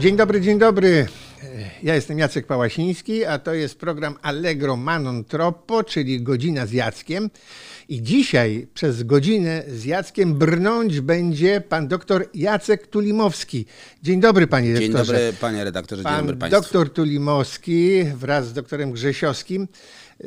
Dzień dobry, dzień dobry. Ja jestem Jacek Pałasiński, a to jest program Allegro Manon Troppo, czyli Godzina z Jackiem. I dzisiaj przez godzinę z Jackiem brnąć będzie pan doktor Jacek Tulimowski. Dzień dobry, panie Dzień doktorze. dobry, panie redaktorze, dzień Pan dobry państwu. doktor Tulimowski wraz z doktorem Grzesiowskim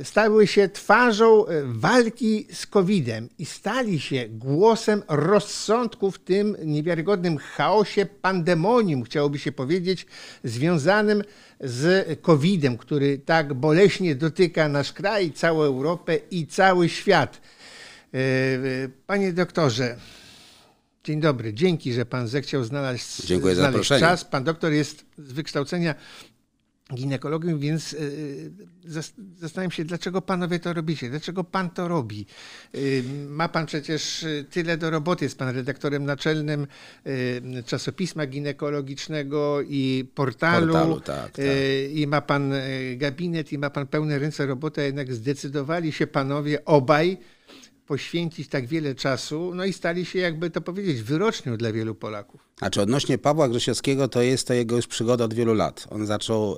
stały się twarzą e, walki z COVID-em i stali się głosem rozsądku w tym niewiarygodnym chaosie, pandemonium, chciałoby się powiedzieć, związanym z COVID-em, który tak boleśnie dotyka nasz kraj, całą Europę i cały świat. E, Panie doktorze, dzień dobry. Dzięki, że pan zechciał znaleźć, Dziękuję za znaleźć zaproszenie. czas. Pan doktor jest z wykształcenia ginekologiem, więc y, zas- zastanawiam się, dlaczego panowie to robicie, dlaczego pan to robi. Y, Ma pan przecież y, tyle do roboty, jest pan redaktorem naczelnym y, czasopisma ginekologicznego i portalu, Portalu, tak, tak. i ma pan gabinet i ma pan pełne ręce roboty, a jednak zdecydowali się panowie obaj poświęcić tak wiele czasu, no i stali się, jakby to powiedzieć, wyrocznią dla wielu Polaków. Znaczy odnośnie Pawła Grzesiowskiego, to jest to jego już przygoda od wielu lat. On zaczął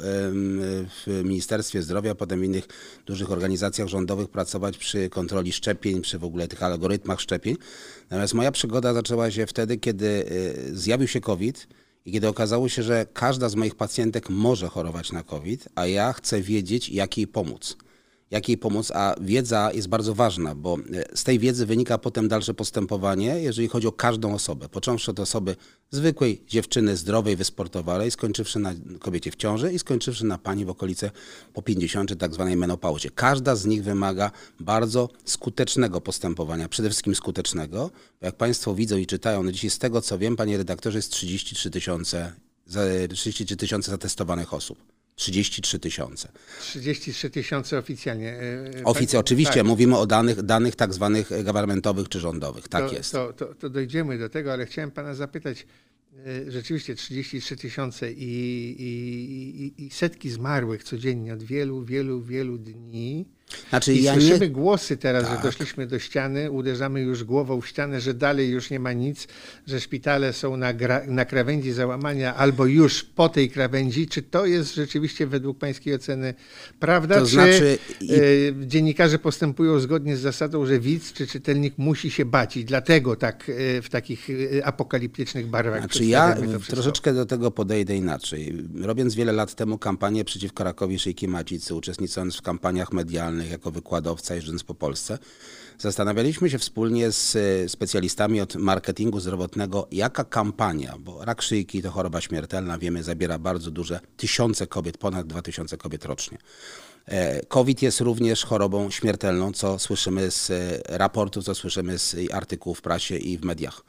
w Ministerstwie Zdrowia, potem w innych dużych organizacjach rządowych pracować przy kontroli szczepień, przy w ogóle tych algorytmach szczepień. Natomiast moja przygoda zaczęła się wtedy, kiedy y, zjawił się COVID i kiedy okazało się, że każda z moich pacjentek może chorować na COVID, a ja chcę wiedzieć, jak jej pomóc. Jak jej pomóc, a wiedza jest bardzo ważna, bo e, z tej wiedzy wynika potem dalsze postępowanie, jeżeli chodzi o każdą osobę. Począwszy od osoby zwykłej dziewczyny, zdrowej, wysportowanej, skończywszy na kobiecie w ciąży i skończywszy na pani w okolice po 50 czy tak zwanej menopauzie. Każda z nich wymaga bardzo skutecznego postępowania, przede wszystkim skutecznego. Bo jak Państwo widzą i czytają, no dzisiaj z tego co wiem, Panie redaktorze, jest 33 tysiące, za- 33 tysiące zatestowanych osób. 33 tysiące. 33 tysiące oficjalnie. e, Oficja, pan- oczywiście, tak. mówimy o danych, danych tak zwanych governmentowych czy rządowych. Tak to, jest. To, to, to dojdziemy do tego, ale chciałem pana zapytać. e, Rzeczywiście 33 tysiące i, i, i setki zmarłych codziennie od wielu, wielu, wielu dni. Znaczy, I ja słyszymy nie, głosy teraz, że Tak. doszliśmy do ściany, uderzamy już głową w ścianę, że dalej już nie ma nic, że szpitale są na, gra, na krawędzi załamania albo już po tej krawędzi. Czy to jest rzeczywiście według pańskiej oceny prawda? To czy znaczy e, dziennikarze postępują zgodnie z zasadą, że widz czy czytelnik musi się bać i dlatego tak e, w takich e, apokaliptycznych barwach Znaczy ja troszeczkę do tego podejdę inaczej. Robiąc wiele lat temu kampanię przeciwko rakowi szyjki macicy, uczestnicząc w kampaniach medialnych jako wykładowca, jeżdżąc po Polsce, zastanawialiśmy się wspólnie z e, specjalistami od marketingu zdrowotnego, jaka kampania, bo rak szyjki to choroba śmiertelna, wiemy, zabiera bardzo duże tysiące kobiet, ponad 2000 kobiet rocznie. E, COVID jest również chorobą śmiertelną, co słyszymy z e, raportów, co słyszymy z artykułów w prasie i w mediach.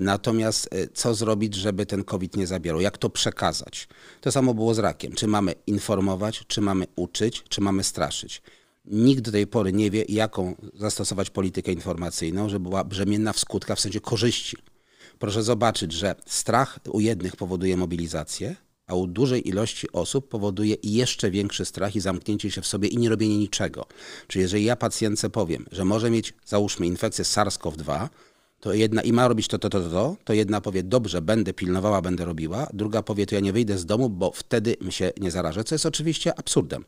Natomiast co zrobić, żeby ten COVID nie zabierał? Jak to przekazać? To samo było z rakiem. Czy mamy informować, czy mamy uczyć, czy mamy straszyć? Nikt do tej pory nie wie, jaką zastosować politykę informacyjną, żeby była brzemienna w skutkach, w sensie korzyści. Proszę zobaczyć, że strach u jednych powoduje mobilizację, a u dużej ilości osób powoduje jeszcze większy strach i zamknięcie się w sobie i nie robienie niczego. Czyli jeżeli ja pacjentce powiem, że może mieć, załóżmy, infekcję SARS-CoV-2, to jedna i ma robić to, to, to, to, to, to jedna powie, dobrze, będę pilnowała, będę robiła, druga powie, to ja nie wyjdę z domu, bo wtedy mi się nie zarażę, co jest oczywiście absurdem.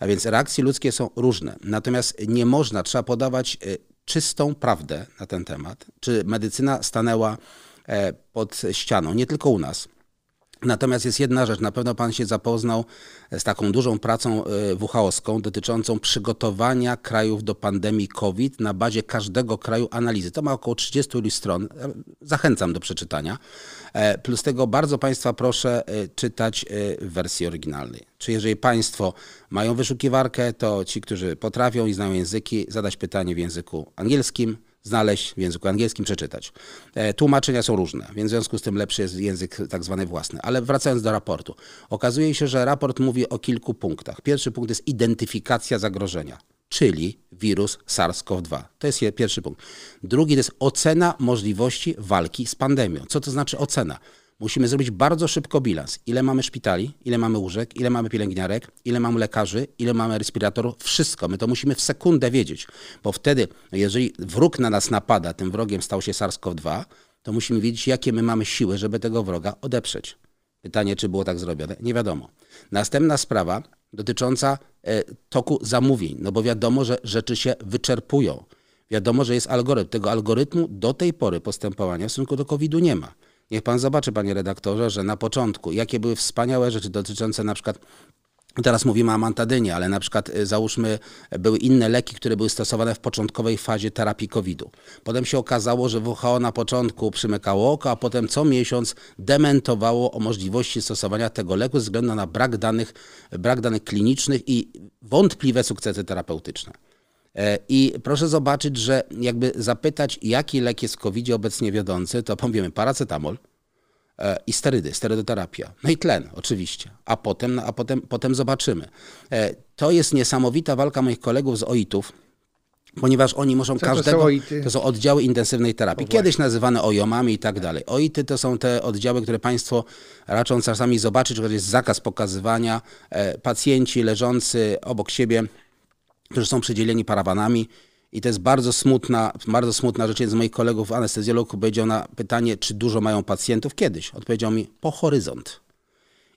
A więc reakcje ludzkie są różne. Natomiast nie można, trzeba podawać y, czystą prawdę na ten temat. Czy medycyna stanęła e, pod ścianą? Nie tylko u nas. Natomiast jest jedna rzecz, na pewno Pan się zapoznał z taką dużą pracą e, WHO-ską dotyczącą przygotowania krajów do pandemii COVID na bazie każdego kraju analizy. To ma około 30 iluś stron. E, Zachęcam do przeczytania. E, Plus tego bardzo Państwa proszę e, czytać e, w wersji oryginalnej. Czy jeżeli Państwo mają wyszukiwarkę, to ci, którzy potrafią i znają języki, zadać pytanie w języku angielskim, znaleźć w języku angielskim, przeczytać. Tłumaczenia są różne, więc w związku z tym lepszy jest język tak zwany własny. Ale wracając do raportu. Okazuje się, że raport mówi o kilku punktach. Pierwszy punkt jest identyfikacja zagrożenia, czyli wirus SARS-CoV-2. To jest je- pierwszy punkt. Drugi to jest ocena możliwości walki z pandemią. Co to znaczy ocena? Musimy zrobić bardzo szybko bilans. Ile mamy szpitali, ile mamy łóżek, ile mamy pielęgniarek, ile mamy lekarzy, ile mamy respiratorów. Wszystko. My to musimy w sekundę wiedzieć, bo wtedy, jeżeli wróg na nas napada, tym wrogiem stał się SARS-CoV-2, to musimy wiedzieć, jakie my mamy siły, żeby tego wroga odeprzeć. Pytanie, czy było tak zrobione? Nie wiadomo. Następna sprawa dotycząca e, toku zamówień, no bo wiadomo, że rzeczy się wyczerpują. Wiadomo, że jest algorytm. Tego algorytmu do tej pory postępowania w stosunku do COVID-u nie ma. Niech pan zobaczy, panie redaktorze, że na początku, jakie były wspaniałe rzeczy dotyczące na przykład Teraz mówimy o amantadynie, ale na przykład y, załóżmy były inne leki, które były stosowane w początkowej fazie terapii COVID-u. Potem się okazało, że WHO na początku przymykało oko, a potem co miesiąc dementowało o możliwości stosowania tego leku ze względu na brak danych, brak danych klinicznych i wątpliwe sukcesy terapeutyczne. E, I proszę zobaczyć, że jakby zapytać, jaki lek jest w COVID obecnie wiodący, to powiemy paracetamol, i sterydy, sterydoterapia. No i tlen oczywiście, a potem, a potem, potem zobaczymy. E, to jest niesamowita walka moich kolegów z OIT-ów, ponieważ oni muszą Co każdego. To są, OIT-y? to są oddziały intensywnej terapii. Kiedyś nazywane OJOMami i tak dalej. OIT-y to są te oddziały, które Państwo raczą czasami zobaczyć, że jest zakaz pokazywania. E, pacjenci leżący obok siebie, którzy są przydzieleni parawanami, i to jest bardzo smutna, bardzo smutna rzecz. Jeden z moich kolegów anestezjologów powiedział na pytanie, czy dużo mają pacjentów kiedyś. Odpowiedział mi, po horyzont.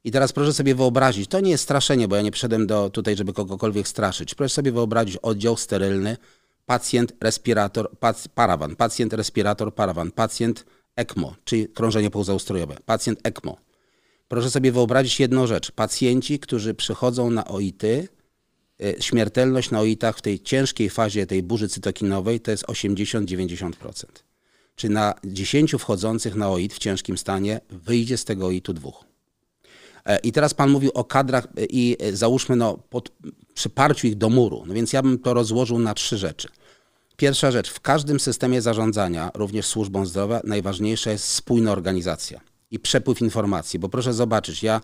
I teraz proszę sobie wyobrazić, to nie jest straszenie, bo ja nie przyszedłem do, tutaj, żeby kogokolwiek straszyć. Proszę sobie wyobrazić oddział sterylny, pacjent, respirator, pac, parawan, pacjent, respirator, parawan, pacjent ECMO, czyli krążenie pouzaustrojowe, pacjent ECMO. Proszę sobie wyobrazić jedną rzecz. Pacjenci, którzy przychodzą na OIT, śmiertelność na OIT-ach w tej ciężkiej fazie tej burzy cytokinowej to jest 80-90%. Czy na 10 wchodzących na OIT w ciężkim stanie wyjdzie z tego OIT-u dwóch. E, I teraz pan mówił o kadrach e, i załóżmy no, pod przyparciu ich do muru. No więc ja bym to rozłożył na trzy rzeczy. Pierwsza rzecz, w każdym systemie zarządzania, również służbą zdrowia, najważniejsza jest spójna organizacja i przepływ informacji. Bo proszę zobaczyć, ja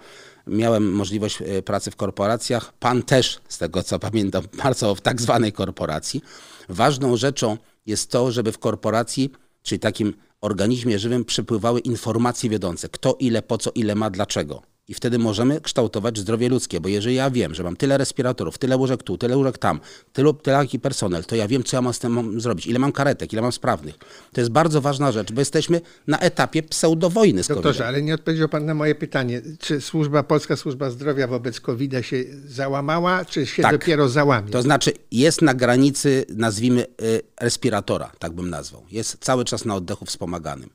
miałem możliwość e, pracy w korporacjach, pan też, z tego co pamiętam, bardzo w tak zwanej korporacji. Ważną rzeczą jest to, żeby w korporacji, czyli takim organizmie żywym, przepływały informacje wiodące. Kto ile, po co, ile ma, dlaczego. I wtedy możemy kształtować zdrowie ludzkie, bo jeżeli ja wiem, że mam tyle respiratorów, tyle łóżek tu, tyle łóżek tam, tylu, tyle jaki personel, to ja wiem, co ja mam z tym zrobić, ile mam karetek, ile mam sprawnych. To jest bardzo ważna rzecz, bo jesteśmy na etapie pseudowojny z Doktorze, ale nie odpowiedział pan na moje pytanie. Czy służba, Polska Służba Zdrowia wobec covid się załamała, czy się tak. dopiero załamie? To znaczy jest na granicy, nazwijmy, y, respiratora, tak bym nazwał. Jest cały czas na oddechu wspomaganym.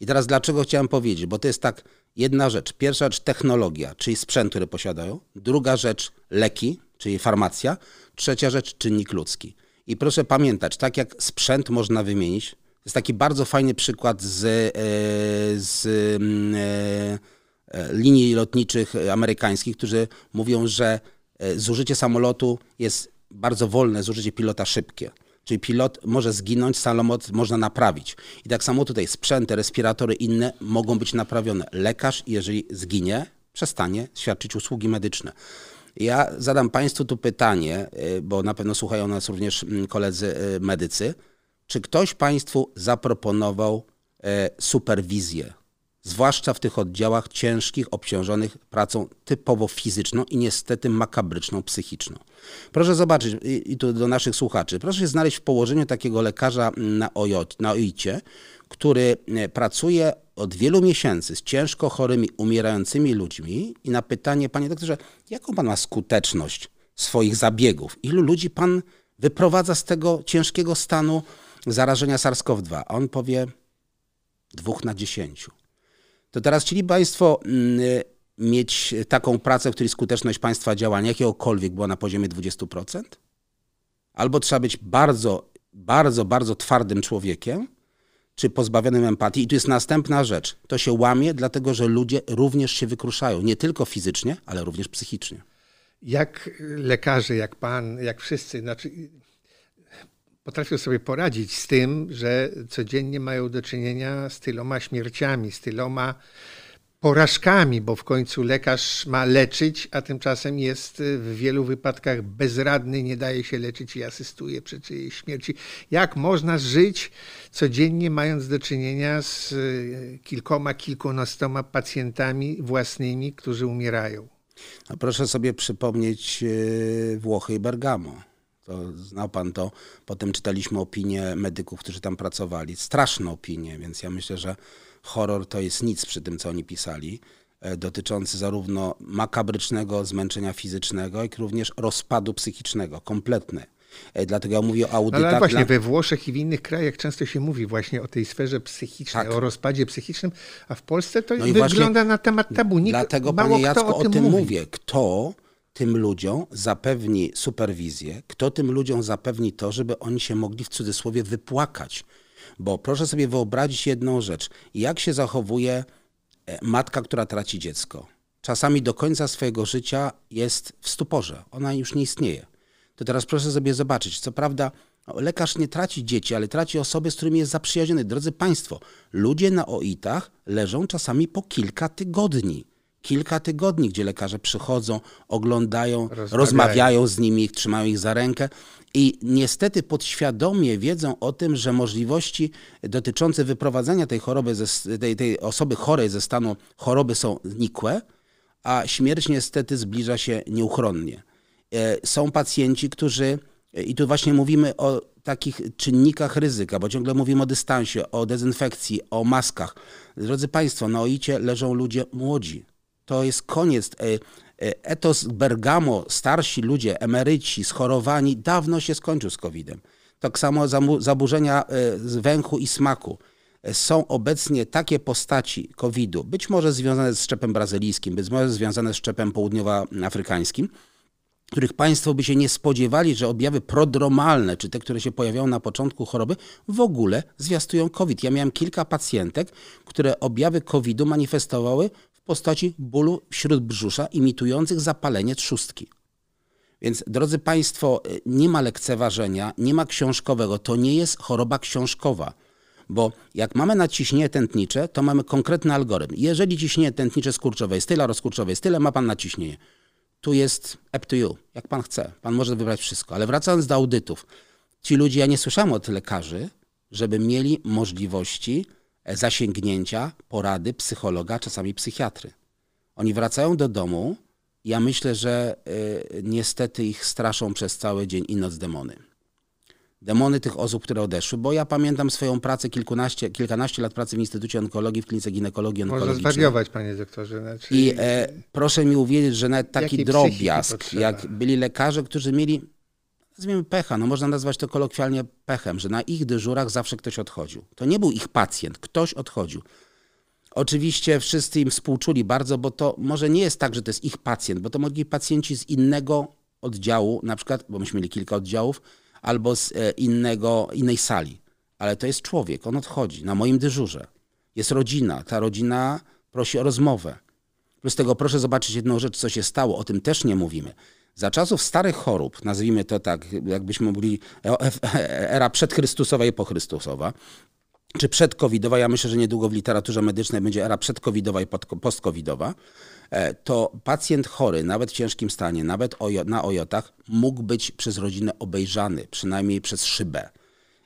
I teraz dlaczego chciałem powiedzieć? Bo to jest tak jedna rzecz. Pierwsza rzecz technologia, czyli sprzęt, który posiadają. Druga rzecz leki, czyli farmacja. Trzecia rzecz czynnik ludzki. I proszę pamiętać, tak jak sprzęt można wymienić, jest taki bardzo fajny przykład z, e, z mm, e, e, linii lotniczych amerykańskich, którzy mówią, że zużycie samolotu jest bardzo wolne, zużycie pilota szybkie. Czyli pilot może zginąć, samolot można naprawić. I tak samo tutaj sprzęty, respiratory inne mogą być naprawione. Lekarz, jeżeli zginie, przestanie świadczyć usługi medyczne. Ja zadam Państwu tu pytanie, y, bo na pewno słuchają nas również mm, koledzy y, medycy. Czy ktoś Państwu zaproponował y, superwizję zwłaszcza w tych oddziałach ciężkich, obciążonych pracą typowo fizyczną i niestety makabryczną psychiczną. Proszę zobaczyć, i tu do naszych słuchaczy, proszę się znaleźć w położeniu takiego lekarza na, OJ, na OIC-cie, który e, pracuje od wielu miesięcy z ciężko chorymi, umierającymi ludźmi i na pytanie, panie doktorze, jaką pan ma skuteczność swoich zabiegów? Ilu ludzi pan wyprowadza z tego ciężkiego stanu zarażenia SARS-CoV-2? A on powie dwóch na dziesięciu to teraz chcieli Państwo mm, mieć taką pracę, w której skuteczność Państwa działania jakiegokolwiek była na poziomie 20%? Albo trzeba być bardzo, bardzo, bardzo twardym człowiekiem, czy pozbawionym empatii. I tu jest następna rzecz. To się łamie, dlatego że ludzie również się wykruszają. Nie tylko fizycznie, ale również psychicznie. Jak lekarze, jak pan, jak wszyscy, znaczy potrafią sobie poradzić z tym, że codziennie mają do czynienia z tyloma śmierciami, z tyloma porażkami, bo w końcu lekarz ma leczyć, a tymczasem jest w wielu wypadkach bezradny, nie daje się leczyć i asystuje przy czyjejś śmierci. Jak można żyć codziennie, mając do czynienia z kilkoma, kilkunastoma pacjentami własnymi, którzy umierają? No proszę sobie przypomnieć e, Włochy i Bergamo. To znał pan to. Potem czytaliśmy opinie medyków, którzy tam pracowali. Straszne opinie, więc ja myślę, że horror to jest nic przy tym, co oni pisali. e, dotyczący zarówno makabrycznego zmęczenia fizycznego, jak również rozpadu psychicznego, kompletny. E, dlatego ja mówię o audytach. Ale właśnie dla... we Włoszech i w innych krajach często się mówi właśnie o tej sferze psychicznej, tak. o rozpadzie psychicznym, a w Polsce to no wygląda na temat tabu. Nikt, dlatego, panie Jacku, o tym, o tym mówię. Kto tym ludziom zapewni superwizję, kto tym ludziom zapewni to, żeby oni się mogli w cudzysłowie wypłakać. Bo proszę sobie wyobrazić jedną rzecz. Jak się zachowuje e, matka, która traci dziecko? Czasami do końca swojego życia jest w stuporze. Ona już nie istnieje. To teraz proszę sobie zobaczyć. Co prawda, lekarz nie traci dzieci, ale traci osoby, z którymi jest zaprzyjaźniony. Drodzy Państwo, ludzie na OIT-ach leżą czasami po kilka tygodni kilka tygodni, gdzie lekarze przychodzą, oglądają, rozmawiają, rozmawiają z nimi, trzymają ich za rękę. I niestety podświadomie wiedzą o tym, że możliwości dotyczące wyprowadzenia tej choroby, ze, tej, tej osoby chorej ze stanu choroby są nikłe, a śmierć niestety zbliża się nieuchronnie. E, są pacjenci, którzy, i tu właśnie mówimy o takich czynnikach ryzyka, bo ciągle mówimy o dystansie, o dezynfekcji, o maskach. Drodzy Państwo, na OIC leżą ludzie młodzi, to jest koniec. E, e, etos Bergamo, starsi ludzie, emeryci, schorowani, dawno się skończył z COVID-em. Tak samo zaburzenia e, węchu i smaku. Są obecnie takie postaci COVID-u, być może związane z szczepem brazylijskim, być może związane z szczepem południowoafrykańskim, których Państwo by się nie spodziewali, że objawy prodromalne, czy te, które się pojawiają na początku choroby, w ogóle zwiastują COVID. Ja miałem kilka pacjentek, które objawy COVID-u manifestowały postaci bólu śródbrzusza imitujących zapalenie trzustki. Więc drodzy Państwo, y, nie ma lekceważenia, nie ma książkowego. To nie jest choroba książkowa. Bo jak mamy naciśnienie tętnicze, to mamy konkretny algorytm. Jeżeli ciśnienie tętnicze skurczowe jest tyle, rozkurczowe jest tyle, ma Pan naciśnienie. Tu jest up to you, jak Pan chce. Pan może wybrać wszystko. Ale wracając do audytów. Ci ludzie, ja nie słyszałem od lekarzy, żeby mieli możliwości zasięgnięcia porady psychologa, czasami psychiatry. Oni wracają do domu. Ja myślę, że y, niestety ich straszą przez cały dzień i noc demony. Demony tych osób, które odeszły, bo ja pamiętam swoją pracę, kilkunaście, kilkanaście lat pracy w Instytucie Onkologii, w klinice ginekologii onkologicznej. Można zwariować, panie doktorze. Znaczy... I e, proszę mi uwierzyć, że nawet taki drobiazg, jak byli lekarze, którzy mieli nazwijmy pecha, no można nazwać to kolokwialnie pechem, że na ich dyżurach zawsze ktoś odchodził. To nie był ich pacjent, ktoś odchodził. Oczywiście wszyscy im współczuli bardzo, bo to może nie jest tak, że to jest ich pacjent, bo to mogli pacjenci z innego oddziału, na przykład, bo myśmy mieli kilka oddziałów, albo z e, innego, innej sali. Ale to jest człowiek, on odchodzi na moim dyżurze. Jest rodzina, ta rodzina prosi o rozmowę. Plus tego proszę zobaczyć jedną rzecz, co się stało, o tym też nie mówimy. Za czasów starych chorób, nazwijmy to tak, jakbyśmy mówili e, e, era przedchrystusowa i pochrystusowa, czy przedcovidowa, ja myślę, że niedługo w literaturze medycznej będzie era przedcovidowa i postcovidowa, e, to pacjent chory, nawet w ciężkim stanie, nawet na ojotach, mógł być przez rodzinę obejrzany, przynajmniej przez szybę.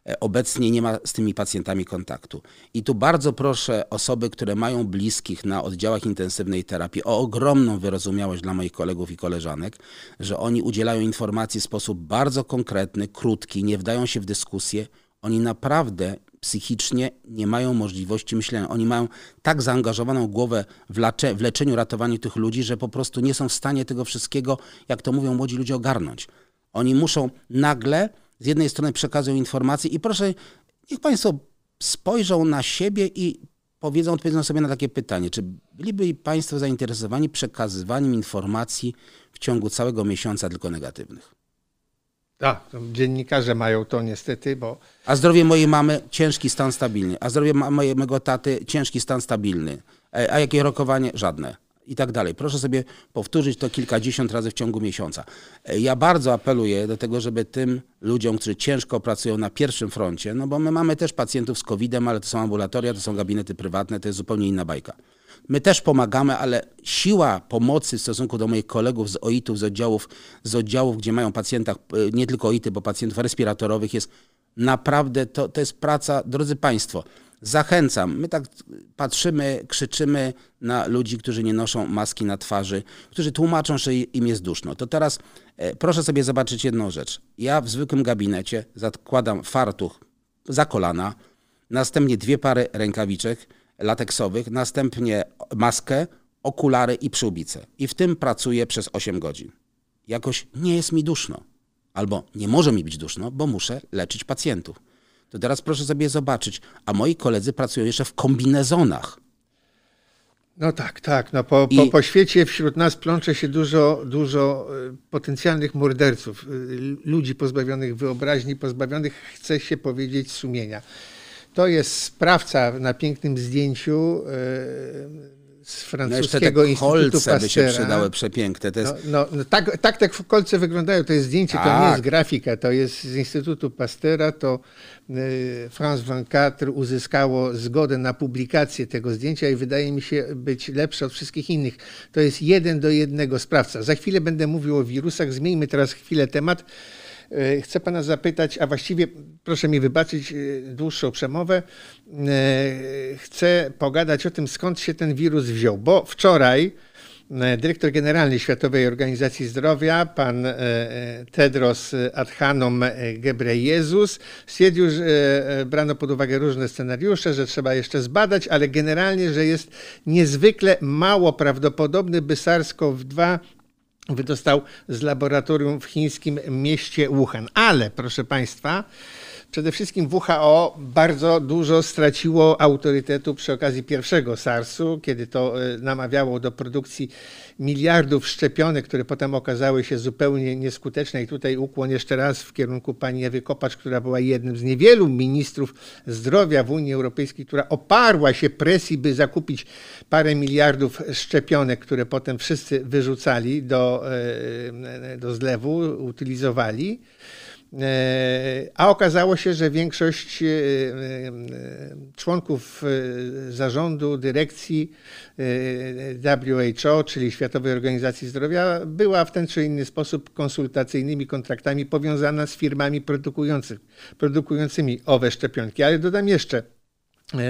E, obecnie nie ma z tymi pacjentami kontaktu. I tu bardzo proszę osoby, które mają bliskich na oddziałach intensywnej terapii o ogromną wyrozumiałość dla moich kolegów i koleżanek, że oni udzielają informacji w sposób bardzo konkretny, krótki, nie wdają się w dyskusję. Oni naprawdę psychicznie nie mają możliwości myślenia. Oni mają tak zaangażowaną głowę w, w leczeniu, ratowaniu tych ludzi, że po prostu nie są w stanie tego wszystkiego, jak to mówią młodzi ludzie, ogarnąć. Oni muszą nagle z jednej strony przekazują informacje i proszę, niech Państwo spojrzą na siebie i powiedzą, odpowiedzą sobie na takie pytanie, czy byliby Państwo zainteresowani przekazywaniem informacji w ciągu całego miesiąca tylko negatywnych? Tak, dziennikarze mają to niestety, bo... A zdrowie mojej mamy ciężki stan stabilny, a zdrowie mojego taty ciężki stan stabilny. E, a jakie rokowanie? Żadne i tak dalej. Proszę sobie powtórzyć to kilkadziesiąt razy w ciągu miesiąca. E, ja bardzo apeluję do tego, żeby tym ludziom, którzy ciężko pracują na pierwszym froncie, no bo my mamy też pacjentów z COVID-em, ale to są ambulatoria, to są gabinety prywatne, to jest zupełnie inna bajka. My też pomagamy, ale siła pomocy w stosunku do moich kolegów z OIT-ów, z oddziałów, z oddziałów, gdzie mają pacjentach, e, nie tylko OIT-y, bo pacjentów respiratorowych jest naprawdę, to, to jest praca, drodzy Państwo, Zachęcam. My tak patrzymy, krzyczymy na ludzi, którzy nie noszą maski na twarzy, którzy tłumaczą, że im jest duszno. To teraz e, proszę sobie zobaczyć jedną rzecz. Ja w zwykłym gabinecie zakładam fartuch za kolana, następnie dwie pary rękawiczek lateksowych, następnie maskę, okulary i przyłbice. I w tym pracuję przez 8 godzin. Jakoś nie jest mi duszno. Albo nie może mi być duszno, bo muszę leczyć pacjentów. To teraz proszę sobie zobaczyć, a moi koledzy pracują jeszcze w kombinezonach. No tak, tak. No po, po, po świecie wśród nas plącze się dużo, dużo y, potencjalnych morderców, y, ludzi pozbawionych wyobraźni, pozbawionych, chce się powiedzieć, sumienia. To jest sprawca na pięknym zdjęciu y, z francuskiego no Instytutu kolce Pastera. by się przydały przepiękne. Jest... No, no, no, tak, tak te kolce wyglądają. To jest zdjęcie, tak. to nie jest tak. grafika. To jest z Instytutu Pastera. To y, France 24 uzyskało zgodę na publikację tego zdjęcia i wydaje mi się być lepsze od wszystkich innych. To jest jeden do jednego sprawca. Za chwilę będę mówił o wirusach. Zmieńmy teraz chwilę temat. E, chcę pana zapytać, a właściwie proszę mi wybaczyć e, dłuższą przemowę. E, chcę pogadać o tym, skąd się ten wirus wziął, bo wczoraj dyrektor generalny Światowej Organizacji Zdrowia, pan Tedros Adhanom Ghebreyesus, stwierdził, że brano pod uwagę różne scenariusze, że trzeba jeszcze zbadać, ale generalnie, że jest niezwykle mało prawdopodobny, by SARS-CoV-2 wydostał z laboratorium w chińskim mieście Wuhan. Ale, proszę Państwa, przede wszystkim WHO bardzo dużo straciło autorytetu przy okazji pierwszego SARS-u, kiedy to e, namawiało do produkcji miliardów szczepionek, które potem okazały się zupełnie nieskuteczne. I tutaj ukłon jeszcze raz w kierunku pani Ewy Kopacz, która była jednym z niewielu ministrów zdrowia w Unii Europejskiej, która oparła się presji, by zakupić parę miliardów szczepionek, które potem wszyscy wyrzucali do, e, do zlewu, utylizowali. E, a okazało się, że większość e, e, członków zarządu, dyrekcji WHO, czyli Światowej Organizacji Zdrowia, była w ten czy inny sposób konsultacyjnymi kontraktami powiązana z firmami produkującymi owe szczepionki. Ale dodam jeszcze,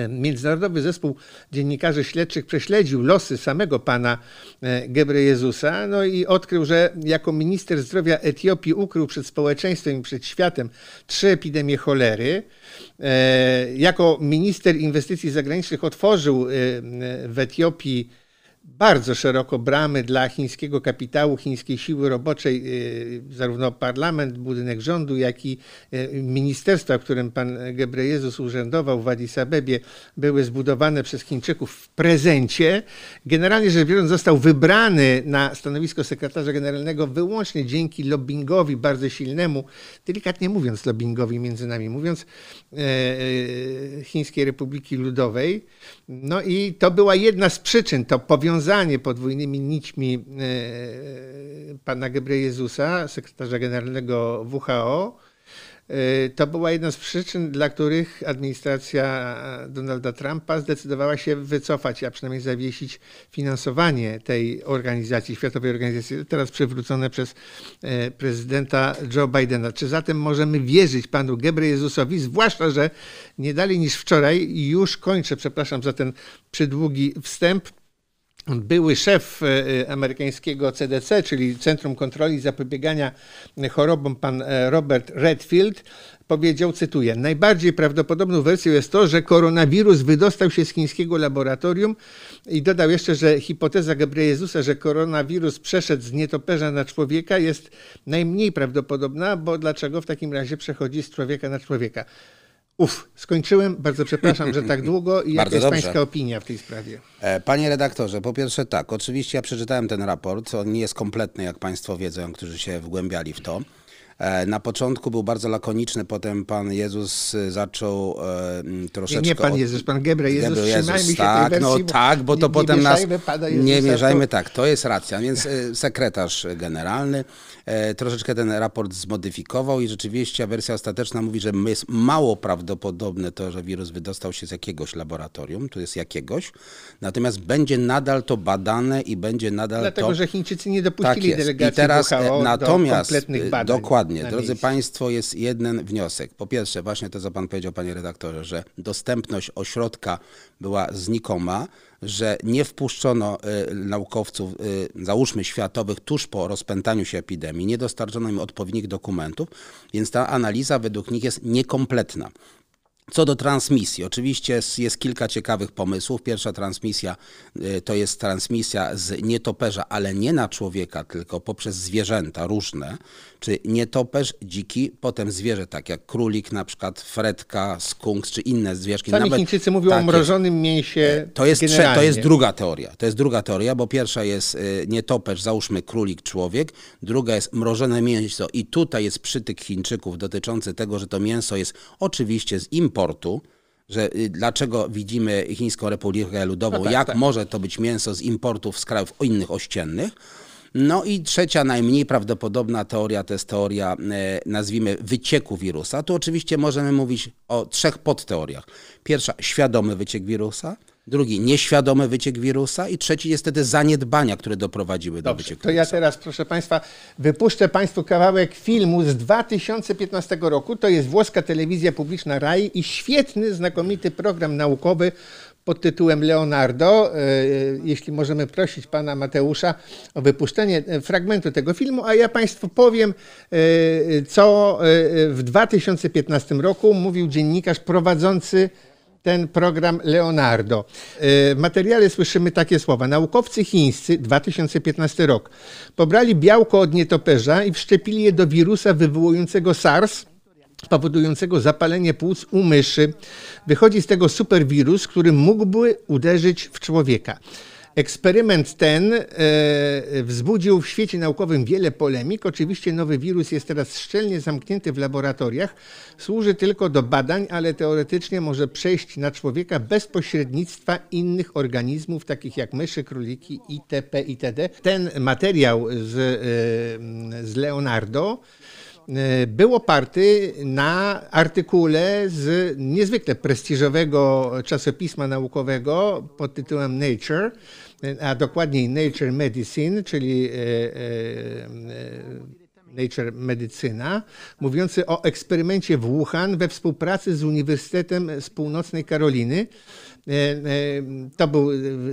Międzynarodowy Zespół Dziennikarzy Śledczych prześledził losy samego pana e, Gebrejezusa no i odkrył, że jako minister zdrowia Etiopii ukrył przed społeczeństwem i przed światem trzy epidemie cholery. E, jako minister inwestycji zagranicznych otworzył w Etiopii bardzo szeroko bramy dla chińskiego kapitału, chińskiej siły roboczej, y, zarówno parlament, budynek rządu, jak i y, ministerstwa, w którym pan Gebrejezus urzędował w Addis Abebie, były zbudowane przez Chińczyków w prezencie. Generalnie rzecz biorąc został wybrany na stanowisko sekretarza generalnego wyłącznie dzięki lobbyingowi bardzo silnemu, delikatnie mówiąc lobbyingowi między nami mówiąc, e, e, Chińskiej Republiki Ludowej. No i to była jedna z przyczyn, to powiązanie podwójnymi nićmi e, pana Gebrejezusa, sekretarza generalnego WHO, e, to była jedna z przyczyn, dla których administracja Donalda Trumpa zdecydowała się wycofać, a przynajmniej zawiesić finansowanie tej organizacji, Światowej Organizacji, teraz przywrócone przez e, prezydenta Joe Bidena. Czy zatem możemy wierzyć panu Gebrejezusowi, zwłaszcza, że nie dalej niż wczoraj, i już kończę, przepraszam za ten przydługi wstęp, były szef e, amerykańskiego CDC, czyli Centrum Kontroli i Zapobiegania Chorobom, pan e, Robert Redfield, powiedział, cytuję, najbardziej prawdopodobną wersją jest to, że koronawirus wydostał się z chińskiego laboratorium i dodał jeszcze, że hipoteza Jezusa, że koronawirus przeszedł z nietoperza na człowieka jest najmniej prawdopodobna, bo dlaczego w takim razie przechodzi z człowieka na człowieka? Uf, skończyłem. Bardzo przepraszam, że tak długo. I jaka jest dobrze. Pańska opinia w tej sprawie? E, panie redaktorze, po pierwsze tak, oczywiście ja przeczytałem ten raport. On nie jest kompletny, jak Państwo wiedzą, którzy się wgłębiali w to. E, na początku był bardzo lakoniczny, potem Pan Jezus e, zaczął e, troszeczkę... Nie, nie Pan Jezus, Pan Gebre Jezus, Gebre Jezus się tak, wersji, no tak, bo to nie, potem nie nas... Nie mierzajmy, to... tak, to jest racja. Więc sekretarz generalny troszeczkę ten raport zmodyfikował i rzeczywiście wersja ostateczna mówi, że jest mało prawdopodobne to, że wirus wydostał się z jakiegoś laboratorium, to jest jakiegoś, natomiast będzie nadal to badane i będzie nadal Dlatego, to... że Chińczycy nie dopuścili tak delegacji I teraz, WHO natomiast, do kompletnych badań. Dokładnie. Dokładnie. Drodzy. Państwo, jest jeden wniosek. Po pierwsze, właśnie to, co Pan powiedział, Panie redaktorze, że dostępność ośrodka była znikoma, że nie wpuszczono y, naukowców, y, załóżmy światowych, tuż po rozpętaniu się epidemii, nie dostarczono im odpowiednich dokumentów, więc ta analiza według nich jest niekompletna. Co do transmisji, oczywiście jest kilka ciekawych pomysłów. Pierwsza transmisja y, to jest transmisja z nietoperza, ale nie na człowieka, tylko poprzez zwierzęta różne, czy nietoperz, dziki, potem zwierzę tak jak królik, na przykład fredka, skunks, czy inne zwierzki. Sami Nawet, Chińczycy mówią tak o mrożonym mięsie to jest, to jest druga teoria. To jest druga teoria, bo pierwsza jest y, nietoperz, załóżmy królik, człowiek, druga jest mrożone mięso i tutaj jest przytyk Chińczyków dotyczący tego, że to mięso jest oczywiście z importu, że y, dlaczego widzimy Chińską Republikę Ludową, no tak, jak tak. może to być mięso z importów z krajów innych ościennych. No i trzecia, najmniej prawdopodobna teoria to jest teoria, e, nazwijmy, wycieku wirusa. Tu oczywiście możemy mówić o trzech podteoriach. Pierwsza, świadomy wyciek wirusa. Drugi, nieświadomy wyciek wirusa. I trzeci, jest wtedy zaniedbania, które doprowadziły do wycieku to wirusa. ja teraz, proszę Państwa, wypuszczę Państwu kawałek filmu z 2015 roku. To jest włoska telewizja publiczna RAI i świetny, znakomity program naukowy pod tytułem Leonardo. E, jeśli możemy prosić pana Mateusza o wypuszczenie e, fragmentu tego filmu, a ja państwu powiem, e, co w 2015 roku mówił dziennikarz prowadzący ten program Leonardo. W materiale słyszymy takie słowa. Naukowcy chińscy, 2015 rok, pobrali białko od nietoperza i wszczepili je do wirusa wywołującego SARS, powodującego zapalenie płuc u myszy. Wychodzi z tego superwirus, który mógłby uderzyć w człowieka. Eksperyment ten e, wzbudził w świecie naukowym wiele polemik. Oczywiście nowy wirus jest teraz szczelnie zamknięty w laboratoriach. Służy tylko do badań, ale teoretycznie może przejść na człowieka bez pośrednictwa innych organizmów, takich jak myszy, króliki itp. itd. Ten materiał z, e, z Leonardo był oparty na artykule z niezwykle prestiżowego czasopisma naukowego pod tytułem Nature, a dokładniej Nature Medicine, czyli e, Nature Medycyna, mówiący o eksperymencie w Wuhan we współpracy z Uniwersytetem z Północnej Karoliny. E, e, to był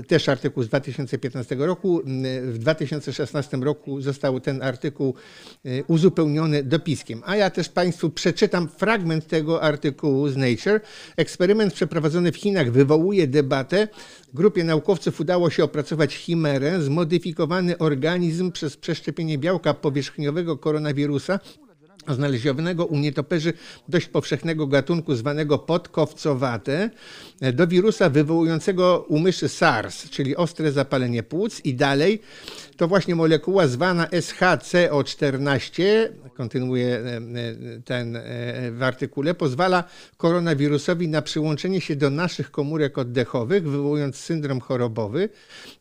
też artykuł z 2015 roku. W 2016 roku został ten artykuł e, uzupełniony dopiskiem. A ja też Państwu przeczytam fragment tego artykułu z Nature. Eksperyment przeprowadzony w Chinach wywołuje debatę. Grupie naukowców udało się opracować chimerę, zmodyfikowany organizm przez przeszczepienie białka powierzchniowego koronawirusa znalezionego u nietoperzy dość powszechnego gatunku zwanego podkowcowate do wirusa wywołującego u myszy SARS, czyli ostre zapalenie płuc i dalej to właśnie molekuła zwana SHCO14, kontynuuje e, e, ten e, w artykule, pozwala koronawirusowi na przyłączenie się do naszych komórek oddechowych, wywołując syndrom chorobowy.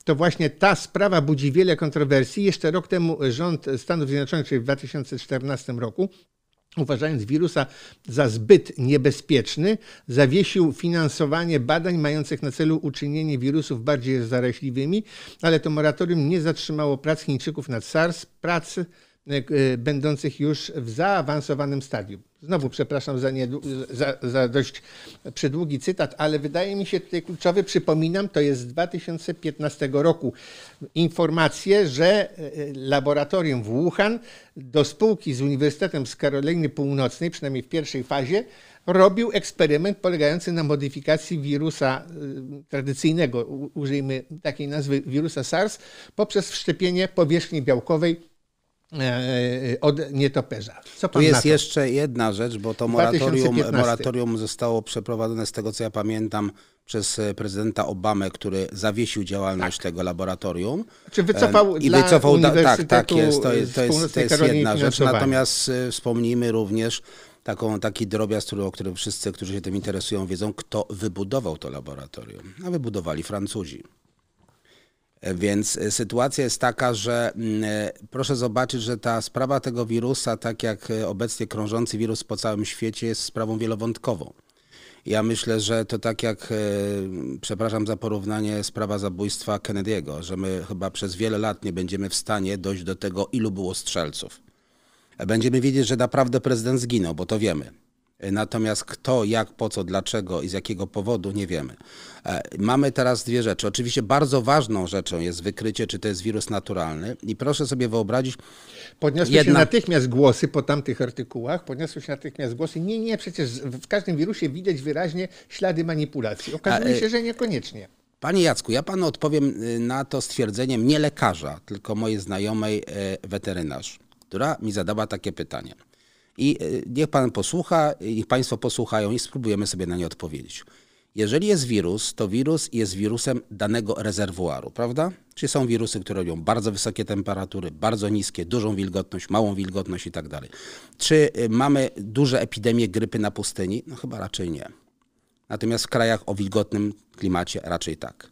To właśnie ta sprawa budzi wiele kontrowersji. Jeszcze rok temu rząd Stanów Zjednoczonych, czyli w 2014 roku, uważając wirusa za zbyt niebezpieczny, zawiesił finansowanie badań mających na celu uczynienie wirusów bardziej zaraźliwymi, ale to moratorium nie zatrzymało prac Chińczyków nad SARS, prac e, będących już w zaawansowanym stadium. Znowu przepraszam za, nie, za, za, dość przedługi cytat, ale wydaje mi się tutaj kluczowy, przypominam, to jest z 2015 roku informacje, że e, laboratorium w Wuhan do spółki z Uniwersytetem z Karoliny Północnej, przynajmniej w pierwszej fazie, robił eksperyment polegający na modyfikacji wirusa tradycyjnego, użyjmy takiej nazwy wirusa SARS, poprzez wszczepienie powierzchni białkowej od nietoperza. Co tu jest jeszcze jedna rzecz, bo to moratorium, moratorium zostało przeprowadzone z tego co ja pamiętam przez e, prezydenta Obamę, który zawiesił działalność tak. tego laboratorium. Czy wycofał I wycofał, tak, tak jest, to jest, to jest, to jest jedna rzecz. Natomiast wspomnijmy również taką, taki drobiazg, który, o którym wszyscy, którzy się tym interesują, wiedzą, kto wybudował to laboratorium. A wybudowali Francuzi. Więc e, sytuacja jest taka, że mm, e, proszę zobaczyć, że ta sprawa tego wirusa, tak jak e, obecnie krążący wirus po całym świecie, jest sprawą wielowątkową. Ja myślę, że to tak jak, przepraszam za porównanie, sprawa zabójstwa Kennedy'ego, że my chyba przez wiele lat nie będziemy w stanie dojść do tego, ilu było strzelców. Będziemy wiedzieć, że naprawdę prezydent zginął, bo to wiemy. Natomiast kto, jak, po co, dlaczego i z jakiego powodu nie wiemy. E, mamy teraz dwie rzeczy. Oczywiście bardzo ważną rzeczą jest wykrycie, czy to jest wirus naturalny. I proszę sobie wyobrazić. Podniosły jedna... się natychmiast głosy po tamtych artykułach, podniosły się natychmiast głosy. Nie, nie, przecież w każdym wirusie widać wyraźnie ślady manipulacji. Okazuje e, się, że niekoniecznie. Panie Jacku, ja panu odpowiem y, na to stwierdzeniem nie lekarza, tylko mojej znajomej e, weterynarz, która mi zadała takie pytanie. I e, niech pan posłucha, niech państwo posłuchają i spróbujemy sobie na nie odpowiedzieć. Jeżeli jest wirus, to wirus jest wirusem danego rezerwuaru, prawda? Czyli są wirusy, które robią bardzo wysokie temperatury, bardzo niskie, dużą wilgotność, małą wilgotność i tak dalej. Czy e, mamy duże epidemie grypy na pustyni? No chyba raczej nie. Natomiast w krajach o wilgotnym klimacie raczej tak.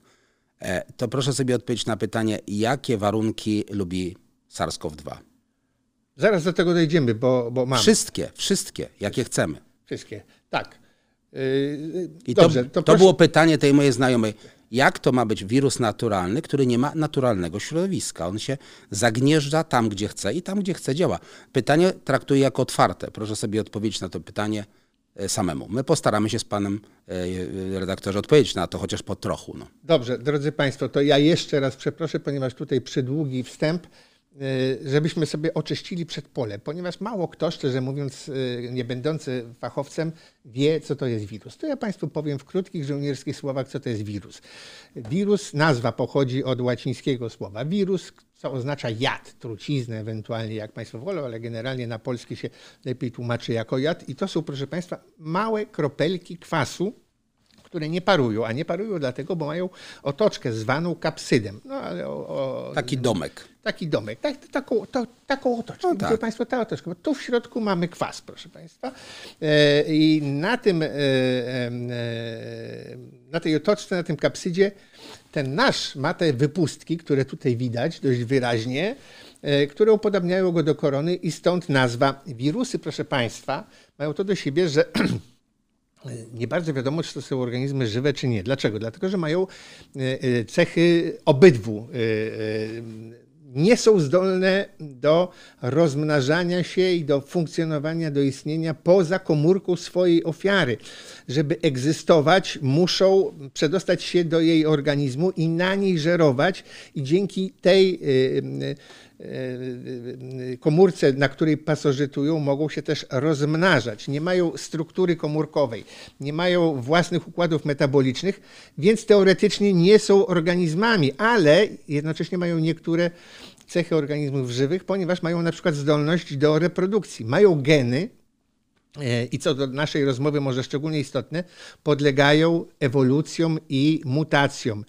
E, to proszę sobie odpowiedzieć na pytanie, jakie warunki lubi SARS-CoV-2? Zaraz do tego dojdziemy, bo, bo mamy. Wszystkie, wszystkie, jakie chcemy. Wszystkie, tak. Yy, I Dobrze, to, to, to było pytanie tej mojej znajomej. Jak to ma być wirus naturalny, który nie ma naturalnego środowiska? On się zagnieżdża tam, gdzie chce i tam, gdzie chce działa. Pytanie traktuję jako otwarte. Proszę sobie odpowiedzieć na to pytanie e, samemu. My postaramy się z panem e, redaktorze odpowiedzieć na to, chociaż po trochu. No. Dobrze, drodzy państwo, to ja jeszcze raz przeproszę, ponieważ tutaj przydługi wstęp. Y, żebyśmy sobie oczyścili przed pole, ponieważ mało kto, szczerze mówiąc, y, nie będący fachowcem, wie, co to jest wirus. To ja Państwu powiem w krótkich żołnierskich słowach, co to jest wirus. Wirus, nazwa pochodzi od łacińskiego słowa wirus, co oznacza jad, truciznę ewentualnie, jak Państwo wolą, ale generalnie na polski się lepiej tłumaczy jako jad. I to są, proszę Państwa, małe kropelki kwasu, które nie parują, a nie parują dlatego, bo mają otoczkę zwaną kapsydem. No, ale o, o, taki domek. Taki domek, tak, taką, to, taką otoczkę. No tak. Państwo, ta otoczka, bo tu w środku mamy kwas, proszę Państwa. E, I na tym, e, e, na tej otoczce, na tym kapsydzie, ten nasz ma te wypustki, które tutaj widać dość wyraźnie, które upodabniają go do korony i stąd nazwa. Wirusy, proszę Państwa, mają to do siebie, że nie bardzo wiadomo, czy to są organizmy żywe, czy nie. Dlaczego? Dlatego, że mają e, e, cechy obydwu. E, nie są zdolne do rozmnażania się i do funkcjonowania, do istnienia poza komórką swojej ofiary. Żeby egzystować, muszą przedostać się do jej organizmu i na niej żerować, i dzięki tej E, komórce, na której pasożytują, mogą się też rozmnażać. Nie mają struktury komórkowej, nie mają własnych układów metabolicznych, więc teoretycznie nie są organizmami, ale jednocześnie mają niektóre cechy organizmów żywych, ponieważ mają na przykład zdolność do reprodukcji. Mają geny, i co do naszej rozmowy może szczególnie istotne, podlegają ewolucjom i mutacjom.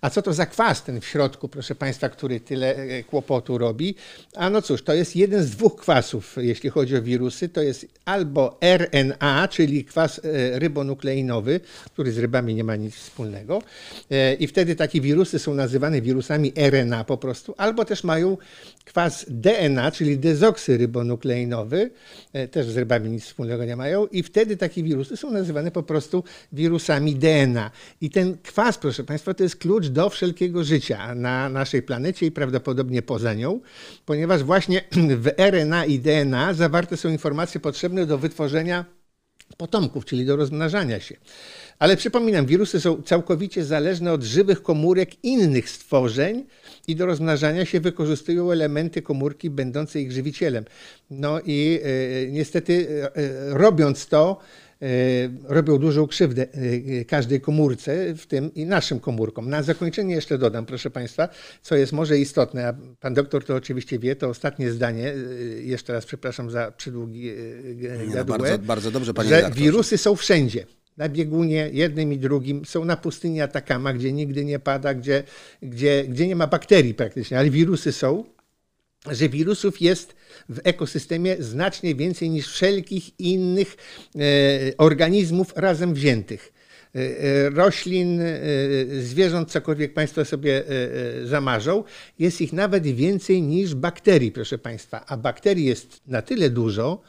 A co to za kwas ten w środku, proszę Państwa, który tyle e, kłopotu robi? A no cóż, to jest jeden z dwóch kwasów, jeśli chodzi o wirusy. To jest albo RNA, czyli kwas e, rybonukleinowy, który z rybami nie ma nic wspólnego. E, I wtedy takie wirusy są nazywane wirusami RNA po prostu, albo też mają kwas DNA, czyli dezoksyrybonukleinowy, też z rybami nic wspólnego nie mają. I wtedy takie wirusy są nazywane po prostu wirusami DNA. I ten kwas, proszę Państwa, to jest klucz do wszelkiego życia na naszej planecie i prawdopodobnie poza nią, ponieważ właśnie w RNA i DNA zawarte są informacje potrzebne do wytworzenia potomków, czyli do rozmnażania się. Ale przypominam, wirusy są całkowicie zależne od żywych komórek innych stworzeń i do rozmnażania się wykorzystują elementy komórki będące ich żywicielem. No i y, niestety y, robiąc to, robią dużą krzywdę e, każdej komórce, w tym i naszym komórkom. Na zakończenie jeszcze dodam, proszę Państwa, co jest może istotne, a Pan doktor to oczywiście wie, to ostatnie zdanie, e, jeszcze raz przepraszam za przydługi no, bardzo, bardzo dobrze, Panie że wirusy są wszędzie. Na biegunie jednym i drugim, są na pustyni Atakama, gdzie nigdy nie pada, gdzie, gdzie, gdzie nie ma bakterii praktycznie, ale wirusy są że wirusów jest w ekosystemie znacznie więcej niż wszelkich innych e, organizmów razem wziętych. E, e, roślin, zwierząt, cokolwiek Państwo sobie zamarzą, jest ich nawet więcej niż bakterii, proszę Państwa. A bakterii jest na tyle dużo,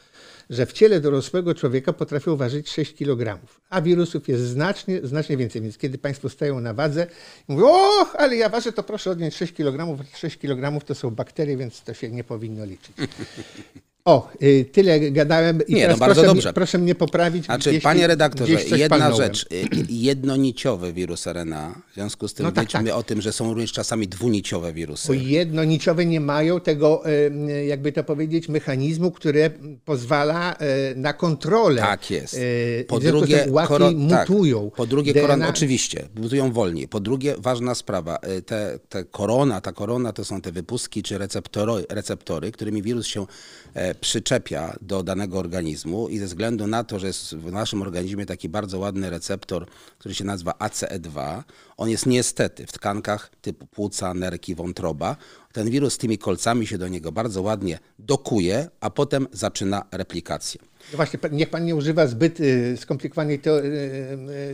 że w ciele dorosłego człowieka potrafią ważyć 6 kg, a wirusów jest znacznie, znacznie więcej. Więc kiedy Państwo stają na wadze i mówią, och, ale ja ważę, to proszę odjąć 6 kg, 6 kg to są bakterie, więc to się nie powinno liczyć. O, y, tyle gadałem i Nie, no bardzo proszę, dobrze. Mnie, proszę mnie poprawić. Znaczy, jeśli panie redaktorze, jedna palnąłem. rzecz. y, Jednoniciowy wirus RNA. W związku z tym No tak, tak. o tym, że są również czasami dwuniciowe wirusy. Bo jednoniciowe nie mają tego, y, jakby to powiedzieć, mechanizmu, który pozwala y, na kontrolę. Tak jest. Y, Po w związku z drugie, łatwiej koro- tak. mutują. Po drugie, DNA koron, oczywiście, mutują wolniej. Po drugie, ważna sprawa, y, te, te korona, ta korona to są te wypustki czy receptory, receptory, którymi wirus się e, przyczepia do danego organizmu i ze względu na to, że jest w naszym organizmie taki bardzo ładny receptor, który się nazywa ACE2, on jest niestety w tkankach typu płuca, nerki, wątroba. Ten wirus z tymi kolcami się do niego bardzo ładnie dokuje, a potem zaczyna replikację. No Właśnie, niech pan nie używa zbyt y, skomplikowanej te, y,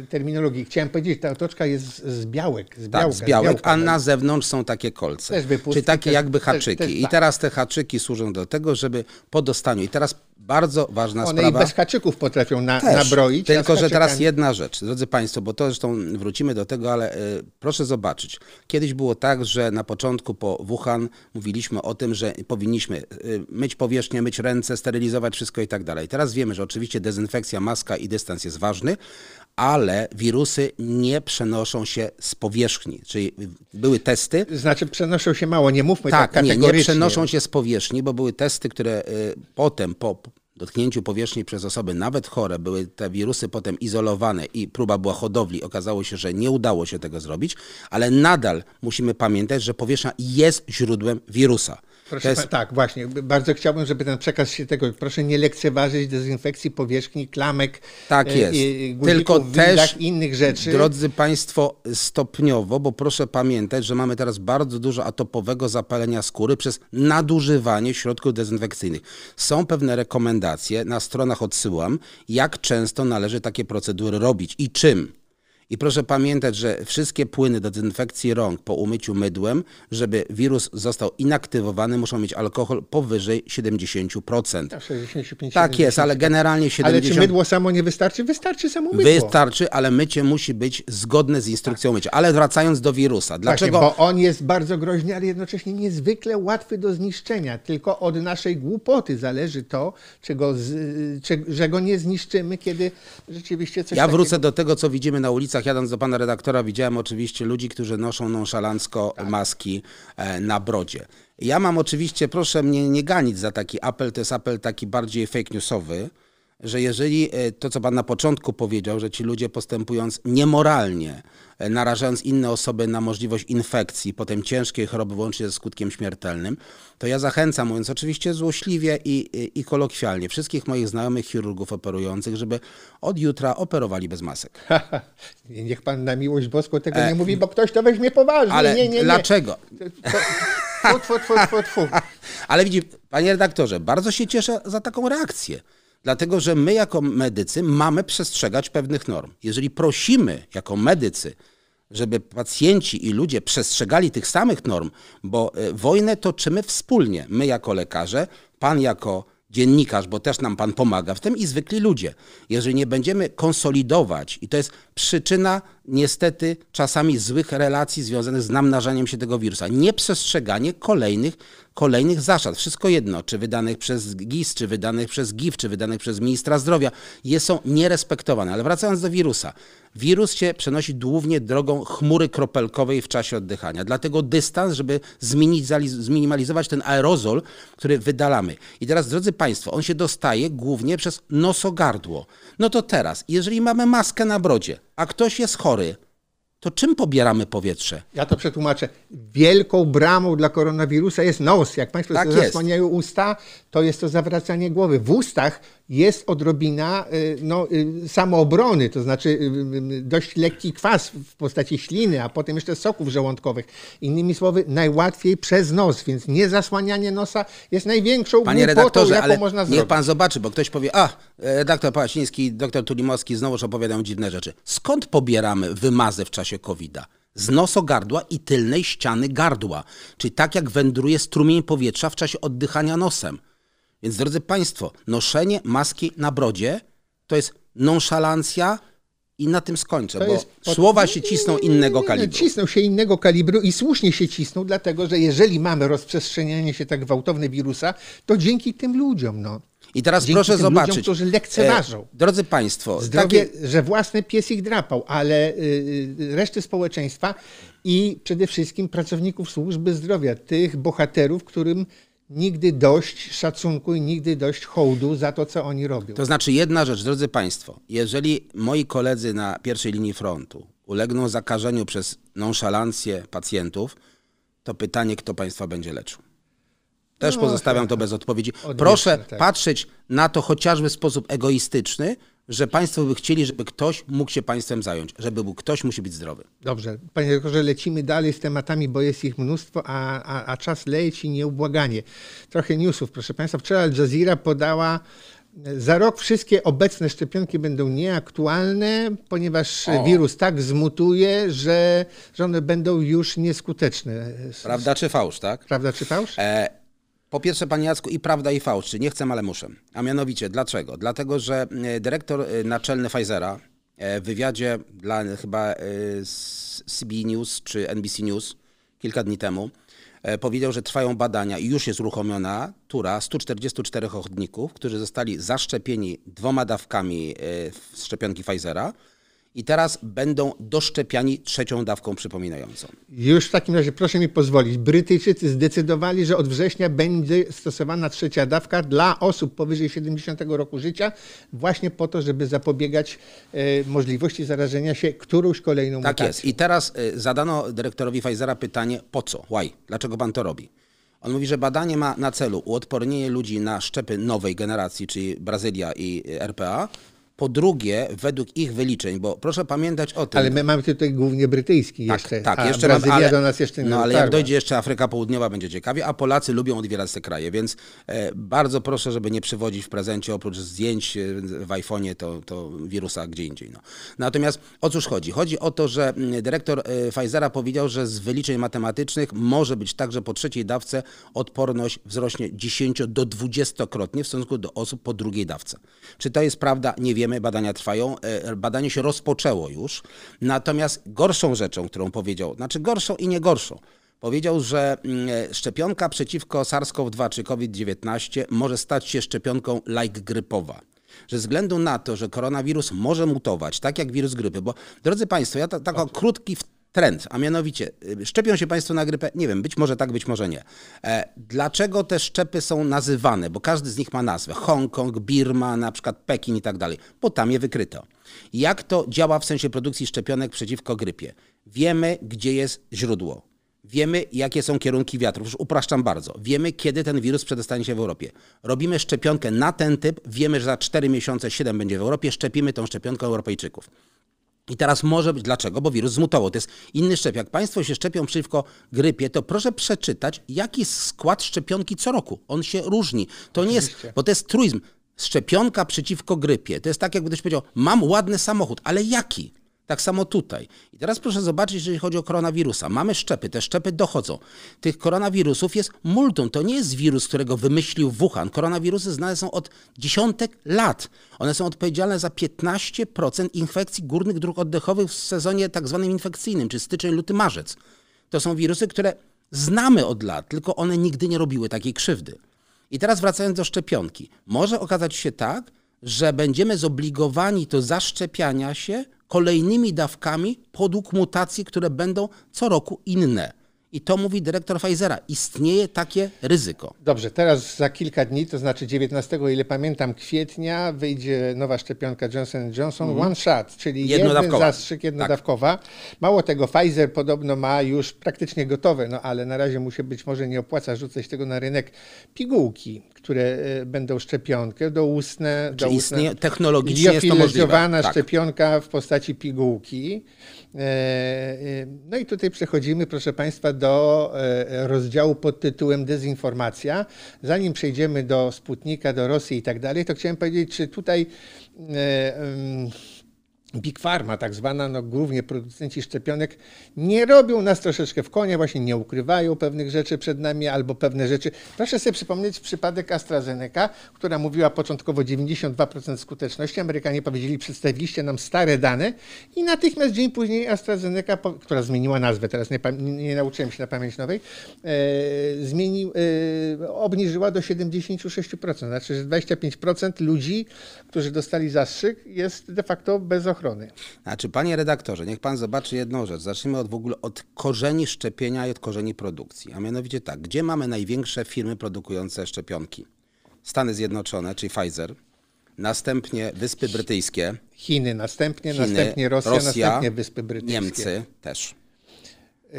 y, terminologii. Chciałem powiedzieć, ta otoczka jest z, z białek. Z Tak, białka, z białek, białka. a na zewnątrz są takie kolce. Też wypustki, Czyli takie też- jakby też- haczyki. też I tak. teraz te haczyki służą do tego, żeby po dostaniu. I teraz bardzo ważna One i sprawa. bez haczyków potrafią na, Też. nabroić. Tylko, że teraz jedna rzecz, drodzy Państwo, bo to zresztą wrócimy do tego, ale y, proszę zobaczyć. Kiedyś było tak, że na początku po Wuhan mówiliśmy o tym, że powinniśmy y, myć powierzchnię, myć ręce, sterylizować wszystko i tak dalej. Teraz wiemy, że oczywiście dezynfekcja, maska i dystans jest ważny, ale wirusy nie przenoszą się z powierzchni. Czyli były testy, Znaczy przenoszą się mało, nie mówmy tak, tak, nie, nie kategorycznie. przenoszą się z powierzchni, bo były testy, które y, potem po dotknięciu powierzchni przez osoby nawet chore, były te wirusy potem izolowane i próba była hodowli. Okazało się, że nie udało się tego zrobić, ale nadal musimy pamiętać, że powierzchnia jest źródłem wirusa. Proszę jest, tak, właśnie. Bardzo chciałbym, żeby ten przekaz się tego. Proszę nie lekceważyć dezynfekcji powierzchni, klamek, Tak e, jest. e, Tylko też, innych rzeczy. Drodzy Państwo, stopniowo, bo proszę pamiętać, że mamy teraz bardzo dużo atopowego zapalenia skóry przez nadużywanie środków dezynfekcyjnych. Są pewne rekomendacje, na stronach odsyłam, jak często należy takie procedury robić i czym. I proszę pamiętać, że wszystkie płyny do dezynfekcji rąk po umyciu mydłem, żeby wirus został inaktywowany, muszą mieć alkohol powyżej 70%. 65, Tak jest, ale generalnie 70%. Ale czy mydło samo nie wystarczy? Wystarczy samo mydło. Wystarczy, ale mycie musi być zgodne z instrukcją mycia. Ale wracając do wirusa, dlaczego? Właśnie, bo on jest bardzo groźny, ale jednocześnie niezwykle łatwy do zniszczenia. Tylko od naszej głupoty zależy to, czego z, że go nie zniszczymy, kiedy rzeczywiście coś Ja takiego... wrócę do tego, co widzimy na ulicach. Jadąc do pana redaktora, widziałem oczywiście ludzi, którzy noszą nonszalancko Tak. maski e, na brodzie. Ja mam oczywiście, proszę mnie nie ganić za taki apel, to jest apel taki bardziej fake newsowy, że jeżeli e, to, co pan na początku powiedział, że ci ludzie postępując niemoralnie, e, narażając inne osoby na możliwość infekcji, potem ciężkiej choroby, włącznie ze skutkiem śmiertelnym, to ja zachęcam, mówiąc oczywiście złośliwie i, i, i kolokwialnie, wszystkich moich znajomych chirurgów operujących, żeby od jutra operowali bez masek. Niech pan na miłość boską tego nie mówi, bo ktoś to weźmie poważnie. E, Ale nie, nie, nie. dlaczego? Tfu, tfu, tfu, tfu. Ale widzi, panie redaktorze, bardzo się cieszę za taką reakcję. Dlatego, że my jako medycy mamy przestrzegać pewnych norm. Jeżeli prosimy jako medycy, żeby pacjenci i ludzie przestrzegali tych samych norm, bo e, wojnę toczymy wspólnie. My jako lekarze, pan jako dziennikarz, bo też nam pan pomaga w tym i zwykli ludzie. Jeżeli nie będziemy konsolidować, i to jest przyczyna niestety czasami złych relacji związanych z namnażaniem się tego wirusa, nieprzestrzeganie kolejnych, kolejnych zasad. Wszystko jedno, czy wydanych przez GIS, czy wydanych przez GIF, czy wydanych przez ministra zdrowia, je są nierespektowane. Ale wracając do wirusa. Wirus się przenosi głównie drogą chmury kropelkowej w czasie oddychania. Dlatego dystans, żeby zminimaliz- zminimalizować ten aerozol, który wydalamy. I teraz, drodzy Państwo, on się dostaje głównie przez nosogardło. No to teraz, jeżeli mamy maskę na brodzie, a ktoś jest chory, to czym pobieramy powietrze? Ja to przetłumaczę. Wielką bramą dla koronawirusa jest nos. Jak Państwo Tak zasłaniają usta, to jest to zawracanie głowy. W ustach jest odrobina y, no, y, samoobrony, to znaczy y, dość lekki kwas w postaci śliny, a potem jeszcze soków żołądkowych. Innymi słowy, najłatwiej przez nos, więc niezasłanianie nosa jest największą Panie głupotą, redaktorze, jaką ale można niech zrobić. pan zobaczy, bo ktoś powie, a, redaktor Pałaciński, doktor Tulimowski znowuż opowiadają dziwne rzeczy. Skąd pobieramy wymazy w czasie COVID-a? Z nosogardła i tylnej ściany gardła, czyli tak jak wędruje strumień powietrza w czasie oddychania nosem. Więc drodzy Państwo, noszenie maski na brodzie to jest nonszalancja I na tym skończę, To bo pod- słowa się cisną innego Nie, kalibru. Cisną się innego kalibru i słusznie się cisną, dlatego że jeżeli mamy rozprzestrzenianie się tak gwałtowne wirusa, to dzięki tym ludziom, no. I teraz Dzięki proszę zobaczyć. ludziom, którzy lekceważą. E, drodzy Państwo, Zdrowie, takie, że własny pies ich drapał, ale y, y, reszty społeczeństwa i przede wszystkim pracowników służby zdrowia, tych bohaterów, którym nigdy dość szacunku i nigdy dość hołdu za to, co oni robią. to znaczy jedna rzecz, drodzy Państwo, jeżeli moi koledzy na pierwszej linii frontu ulegną zakażeniu przez nonszalancję pacjentów, to pytanie, kto Państwa będzie leczył. Też No, pozostawiam to bez odpowiedzi. Proszę tak. patrzeć na to chociażby w sposób egoistyczny, że Państwo by chcieli, żeby ktoś mógł się Państwem zająć, żeby był ktoś musi być zdrowy. Dobrze, panie doktorze, lecimy dalej z tematami, bo jest ich mnóstwo, a, a, a czas leci nieubłaganie. Trochę newsów, proszę państwa. Wczoraj Al Jazeera podała, e, za rok wszystkie obecne szczepionki będą nieaktualne, ponieważ O. wirus tak zmutuje, że, że one będą już nieskuteczne. Prawda czy fałsz, tak? Prawda czy fałsz? E, po pierwsze, panie Jacku, i prawda, i fałsz. Czy nie chcę, ale muszę. A mianowicie, dlaczego? Dlatego, że e, dyrektor e, naczelny Pfizera e, w wywiadzie dla chyba CB News czy NBC News kilka dni temu powiedział, że trwają badania i już jest uruchomiona tura 144 ochotników, którzy zostali zaszczepieni dwoma dawkami szczepionki Pfizera i teraz będą doszczepiani trzecią dawką przypominającą. Już w takim razie proszę mi pozwolić. Brytyjczycy zdecydowali, że od września będzie stosowana trzecia dawka dla osób powyżej 70 roku życia, właśnie po to, żeby zapobiegać e, możliwości zarażenia się którąś kolejną Tak mutacją. jest. I teraz y, zadano dyrektorowi Pfizera pytanie, po co? Why? Dlaczego pan to robi? On mówi, że badanie ma na celu uodpornienie ludzi na szczepy nowej generacji, czyli Brazylia i y, RPA. Po drugie, według ich wyliczeń, bo proszę pamiętać o tym. Ale my mamy tutaj głównie brytyjski tak, jeszcze, tak, jeszcze mam, Brazylia ale, do nas jeszcze nie No ale jak dojdzie jeszcze Afryka Południowa, będzie ciekawie, a Polacy lubią odwiedzać te kraje, więc e, bardzo proszę, żeby nie przywodzić w prezencie oprócz zdjęć e, w iPhone'ie to, to wirusa gdzie indziej. No. Natomiast o cóż chodzi? Chodzi o to, że mm, dyrektor e, Pfizera powiedział, że z wyliczeń matematycznych może być tak, że po trzeciej dawce odporność wzrośnie 10 do 20-krotnie w stosunku do osób po drugiej dawce. Czy to jest prawda? Nie wiemy, badania trwają. E, Badanie się rozpoczęło już. Natomiast gorszą rzeczą, którą powiedział, znaczy gorszą i nie gorszą, powiedział, że mm, e, szczepionka przeciwko SARS-CoV-2 czy COVID-19 może stać się szczepionką like grypowa. Że ze względu na to, że koronawirus może mutować, tak jak wirus grypy, bo drodzy Państwo, ja ta, taki krótki w- trend, a mianowicie y, szczepią się Państwo na grypę? Nie wiem, być może tak, być może nie. E, dlaczego te szczepy są nazywane? Bo każdy z nich ma nazwę. Hongkong, Birma, na przykład Pekin i tak dalej, bo tam je wykryto. Jak to działa w sensie produkcji szczepionek przeciwko grypie? Wiemy, gdzie jest źródło. Wiemy, jakie są kierunki wiatrów. Już upraszczam bardzo. Wiemy, kiedy ten wirus przedostanie się w Europie. Robimy szczepionkę na ten typ. Wiemy, że za 4 miesiące 7 będzie w Europie. Szczepimy tą szczepionką Europejczyków. I teraz może być dlaczego? Bo wirus zmutował. To jest inny szczep. Jak Państwo się szczepią przeciwko grypie, to proszę przeczytać, jaki jest skład szczepionki co roku. On się różni. To nie jest, bo to jest truizm. Szczepionka przeciwko grypie. To jest tak, jakby ktoś powiedział, mam ładny samochód, ale jaki? Tak samo tutaj. I teraz proszę zobaczyć, jeżeli chodzi o koronawirusa. Mamy szczepy, te szczepy dochodzą. Tych koronawirusów jest multum. To nie jest wirus, którego wymyślił Wuhan. Koronawirusy znane są od dziesiątek lat. One są odpowiedzialne za 15% infekcji górnych dróg oddechowych w sezonie tak zwanym infekcyjnym, czyli styczeń, luty, marzec. To są wirusy, które znamy od lat, tylko one nigdy nie robiły takiej krzywdy. I teraz wracając do szczepionki. Może okazać się tak, że będziemy zobligowani do zaszczepiania się kolejnymi dawkami podług mutacji, które będą co roku inne. I to mówi dyrektor Pfizera. Istnieje takie ryzyko. Dobrze, teraz za kilka dni, to znaczy 19, o ile pamiętam, kwietnia, wyjdzie nowa szczepionka Johnson Johnson One Shot, czyli jeden. Jednodawkowa. zastrzyk jednodawkowa. Mało tego, Pfizer podobno ma już praktycznie gotowe, no ale na razie mu się być może nie opłaca rzucać tego na rynek pigułki, które e, będą szczepionkę doustne. Czy doustne istnieje, technologicznie jest to możliwe? Tak. szczepionka w postaci pigułki. E, e, No i tutaj przechodzimy, proszę Państwa, do rozdziału pod tytułem Dezinformacja. Zanim przejdziemy do Sputnika, do Rosji i tak dalej, to chciałem powiedzieć, czy tutaj Big Pharma, tak zwana, no głównie producenci szczepionek, nie robią nas troszeczkę w konia, właśnie nie ukrywają pewnych rzeczy przed nami albo pewne rzeczy. Proszę sobie przypomnieć przypadek AstraZeneca, która mówiła początkowo 92% skuteczności. Amerykanie powiedzieli, przedstawiliście nam stare dane i natychmiast dzień później AstraZeneca, która zmieniła nazwę, teraz nie, nie, nauczyłem się na pamięć nowej, e, zmienił, e, obniżyła do 76%. Znaczy, że 25% ludzi, którzy dostali zastrzyk jest de facto bez ochrony ochrony. Znaczy, panie redaktorze, niech pan zobaczy jedną rzecz. Zacznijmy od w ogóle od korzeni szczepienia i od korzeni produkcji. A mianowicie tak, gdzie mamy największe firmy produkujące szczepionki? Stany Zjednoczone, czyli Pfizer, następnie Wyspy Brytyjskie. Chiny następnie, Chiny, następnie Rosja, Rosja, następnie Wyspy Brytyjskie. Niemcy też.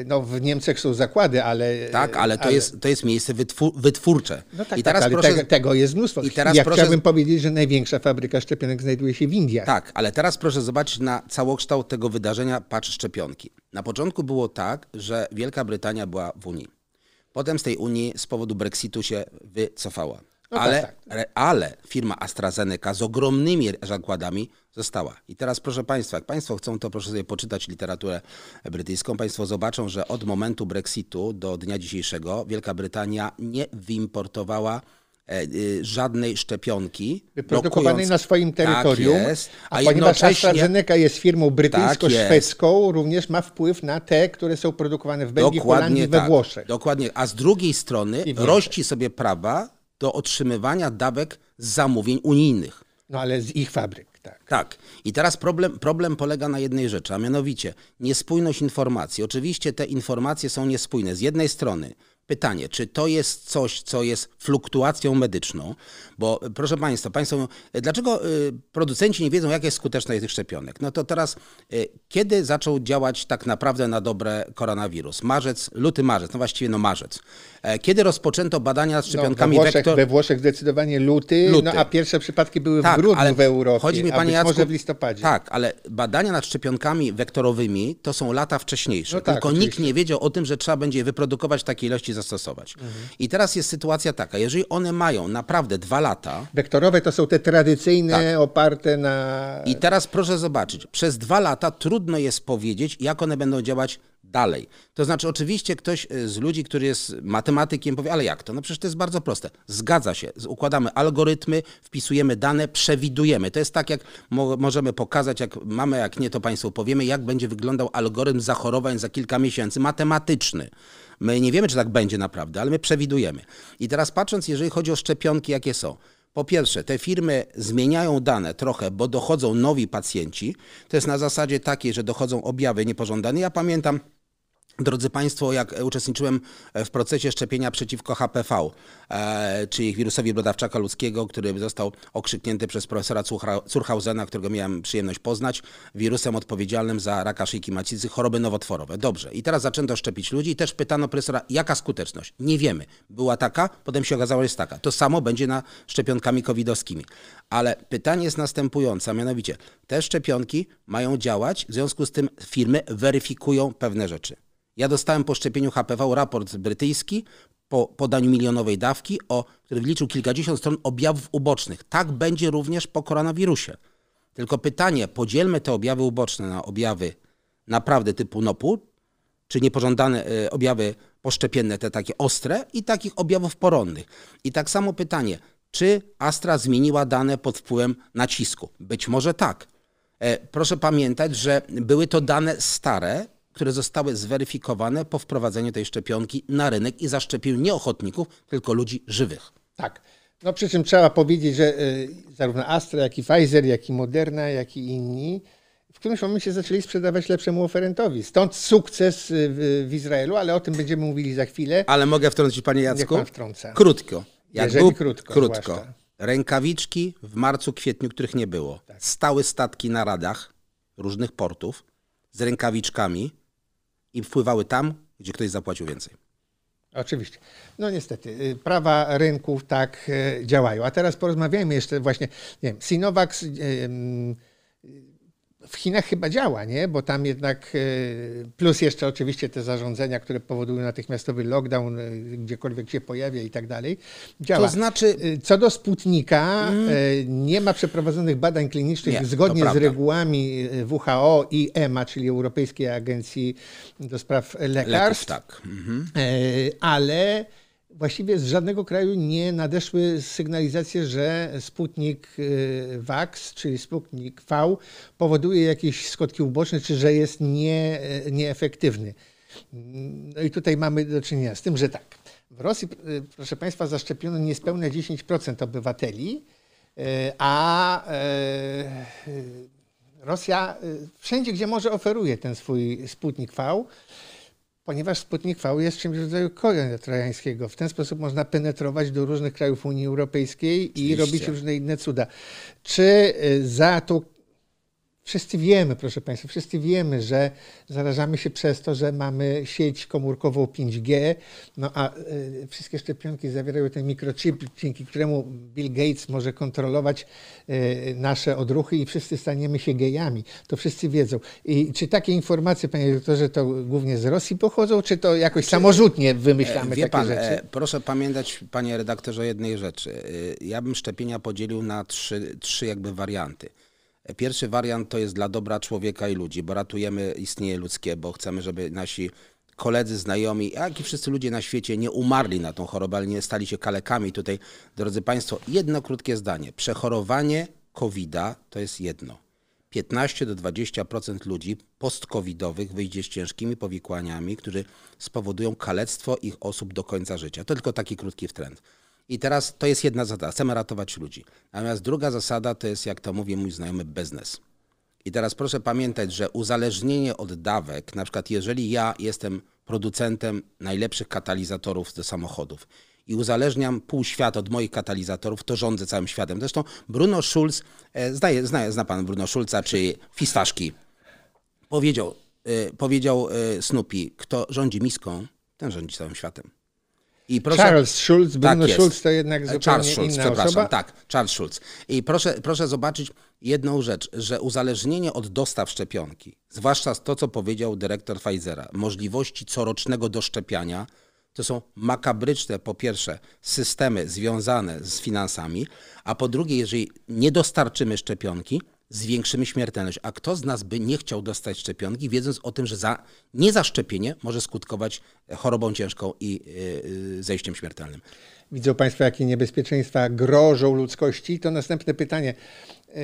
No, w Niemczech są zakłady, ale. Tak, ale to, ale... Jest, to jest miejsce wytwór, wytwórcze. No tak, I teraz tak, proszę... tego, tego, jest mnóstwo. I teraz ja proszę... chciałbym powiedzieć, że największa fabryka szczepionek znajduje się w Indiach. Tak, ale teraz proszę zobaczyć na całokształt tego wydarzenia, patrz szczepionki. Na początku było tak, że Wielka Brytania była w Unii. Potem z tej Unii z powodu Brexitu się wycofała. No ale, tak, tak. ale firma AstraZeneca z ogromnymi zakładami została. I teraz proszę Państwa, jak Państwo chcą, to proszę sobie poczytać literaturę brytyjską. Państwo zobaczą, że od momentu Brexitu do dnia dzisiejszego Wielka Brytania nie wyimportowała e, y, żadnej szczepionki. Wyprodukowanej na swoim terytorium. Tak jest, a, a ponieważ AstraZeneca jest firmą brytyjsko-szwedzką, tak również ma wpływ na te, które są produkowane w Belgii, dokładnie Holandii, tak, we Włoszech. Dokładnie. A z drugiej strony rości sobie prawa do otrzymywania dawek z zamówień unijnych. No ale z ich fabryk, tak. Tak. I teraz problem, problem polega na jednej rzeczy, a mianowicie niespójność informacji. Oczywiście te informacje są niespójne. Z jednej strony Pytanie, czy to jest coś, co jest fluktuacją medyczną? Bo proszę Państwa, Państwo, dlaczego y, producenci nie wiedzą, jaka jest skuteczność tych szczepionek? No to teraz, y, kiedy zaczął działać tak naprawdę na dobre koronawirus? Marzec, luty, marzec, no właściwie no marzec. E, kiedy rozpoczęto badania nad szczepionkami no, we, Włoszech, we Włoszech zdecydowanie luty, luty. No, a pierwsze przypadki były tak, w grudniu w Europie, chodzi mi, panie Jacku, może w listopadzie. Tak, ale badania nad szczepionkami wektorowymi to są lata wcześniejsze. No tak, Tylko oczywiście. nikt nie wiedział o tym, że trzeba będzie wyprodukować takiej ilości zastosować. Mhm. I teraz jest sytuacja taka, jeżeli one mają naprawdę dwa lata... Wektorowe to są te tradycyjne, tak. oparte na... I teraz proszę zobaczyć, przez dwa lata trudno jest powiedzieć, jak one będą działać dalej. To znaczy, oczywiście ktoś e, z ludzi, który jest matematykiem, powie, ale jak to? No przecież to jest bardzo proste. Zgadza się. Układamy algorytmy, wpisujemy dane, przewidujemy. To jest tak, jak mo możemy pokazać, jak mamy, jak nie, to Państwu powiemy, jak będzie wyglądał algorytm zachorowań za kilka miesięcy, matematyczny. My nie wiemy, czy tak będzie naprawdę, ale my przewidujemy. I teraz patrząc, jeżeli chodzi o szczepionki, jakie są. Po pierwsze, te firmy zmieniają dane trochę, bo dochodzą nowi pacjenci. To jest na zasadzie takiej, że dochodzą objawy niepożądane. Ja pamiętam, Drodzy Państwo, jak uczestniczyłem w procesie szczepienia przeciwko HPV, e, czyli wirusowi brodawczaka ludzkiego, który został okrzyknięty przez profesora Curhausena, którego miałem przyjemność poznać, wirusem odpowiedzialnym za raka szyjki macicy, choroby nowotworowe. Dobrze. I teraz zaczęto szczepić ludzi i też pytano profesora, jaka skuteczność? Nie wiemy. Była taka, potem się okazało, że jest taka. To samo będzie na szczepionkami covidowskimi. Ale pytanie jest następujące, a mianowicie te szczepionki mają działać, w związku z tym firmy weryfikują pewne rzeczy. Ja dostałem po szczepieniu HPV raport brytyjski po podaniu milionowej dawki, o, który wliczył kilkadziesiąt stron objawów ubocznych. Tak będzie również po koronawirusie. Tylko pytanie, podzielmy te objawy uboczne na objawy naprawdę typu NOPU, czy niepożądane e, objawy poszczepienne, te takie ostre i takich objawów poronnych. I tak samo pytanie, czy Astra zmieniła dane pod wpływem nacisku? Być może tak. E, proszę pamiętać, że były to dane stare, które zostały zweryfikowane po wprowadzeniu tej szczepionki na rynek i zaszczepił nie ochotników, tylko ludzi żywych. Tak. No przy czym trzeba powiedzieć, że y, zarówno Astra, jak i Pfizer, jak i Moderna, jak i inni w którymś momencie zaczęli sprzedawać lepszemu oferentowi. Stąd sukces y, w, Izraelu, ale o tym będziemy mówili za chwilę. Ale mogę wtrącić, panie Jacku? Niech pan. Krótko. Jak Jeżeli był, krótko. Krótko. Rękawiczki w marcu, kwietniu, których nie było. Tak. Stały statki na radach różnych portów z rękawiczkami i wpływały tam, gdzie ktoś zapłacił więcej. Oczywiście. No niestety, y, prawa rynków tak y, działają. A teraz porozmawiajmy jeszcze właśnie, nie wiem, Sinovac w Chinach chyba działa, nie? Bo tam jednak, e, plus jeszcze oczywiście te zarządzenia, które powodują natychmiastowy lockdown, e, gdziekolwiek się pojawia i tak dalej, działa. To znaczy... E, co do Sputnika, mm. nie ma przeprowadzonych badań klinicznych nie, zgodnie z regułami WHO i EMA, czyli Europejskiej Agencji do Spraw Lekarstw. Leków, tak. Mhm. Ale właściwie z żadnego kraju nie nadeszły sygnalizacje, że Sputnik y, VAX, czyli Sputnik V, powoduje jakieś skutki uboczne, czy że jest nie, y, nieefektywny. No i tutaj mamy do czynienia z tym, że tak. W Rosji, y, proszę Państwa, zaszczepiono niespełna 10% obywateli, a Rosja wszędzie, gdzie może, oferuje ten swój Sputnik V ponieważ Sputnik V jest czymś w rodzaju konia trojańskiego. W ten sposób można penetrować do różnych krajów Unii Europejskiej Oczywiście. i robić różne inne cuda. Czy y, za tą Wszyscy wiemy, proszę Państwa, wszyscy wiemy, że zarażamy się przez to, że mamy sieć komórkową 5G, no a y, wszystkie szczepionki zawierają ten mikrochip, dzięki któremu Bill Gates może kontrolować y, nasze odruchy i wszyscy staniemy się gejami. To wszyscy wiedzą. I czy takie informacje, panie doktorze, to głównie z Rosji pochodzą, czy to jakoś czy, samorzutnie wymyślamy takie pan, rzeczy? E, proszę pamiętać, panie redaktorze, o jednej rzeczy. Ja bym szczepienia podzielił na trzy, trzy jakby warianty. Pierwszy wariant to jest dla dobra człowieka i ludzi, bo ratujemy istnienie ludzkie, bo chcemy, żeby nasi koledzy, znajomi, jak i wszyscy ludzie na świecie nie umarli na tą chorobę, ale nie stali się kalekami. Tutaj, drodzy Państwo, jedno krótkie zdanie. Przechorowanie COVID-a to jest jedno. 15 do 20% ludzi post-covidowych wyjdzie z ciężkimi powikłaniami, które spowodują kalectwo ich osób do końca życia. To tylko taki krótki trend. I teraz to jest jedna zasada, chcemy ratować ludzi. Natomiast druga zasada to jest, jak to mówi mój znajomy, biznes. I teraz proszę pamiętać, że uzależnienie od dawek, na przykład jeżeli ja jestem producentem najlepszych katalizatorów do samochodów i uzależniam pół świata od moich katalizatorów, to rządzę całym światem. Zresztą Bruno Schulz, e, zna, zna, zna pan Bruno Schulza, czy fistaszki, powiedział, e, powiedział e, Snoopy, kto rządzi miską, ten rządzi całym światem. I proszę, Charles Schulz, Bruno tak Schulz to jednak zupełnie Charles Schulz, inna przepraszam, osoba. Tak, Charles Schulz. I proszę, proszę zobaczyć jedną rzecz, że uzależnienie od dostaw szczepionki, zwłaszcza to, co powiedział dyrektor Pfizera, możliwości corocznego doszczepiania, to są makabryczne, po pierwsze, systemy związane z finansami, a po drugie, jeżeli nie dostarczymy szczepionki, zwiększymy śmiertelność. A kto z nas by nie chciał dostać szczepionki, wiedząc o tym, że za niezaszczepienie może skutkować chorobą ciężką i yy, zejściem śmiertelnym? Widzą Państwo, jakie niebezpieczeństwa grożą ludzkości? To następne pytanie. Yy,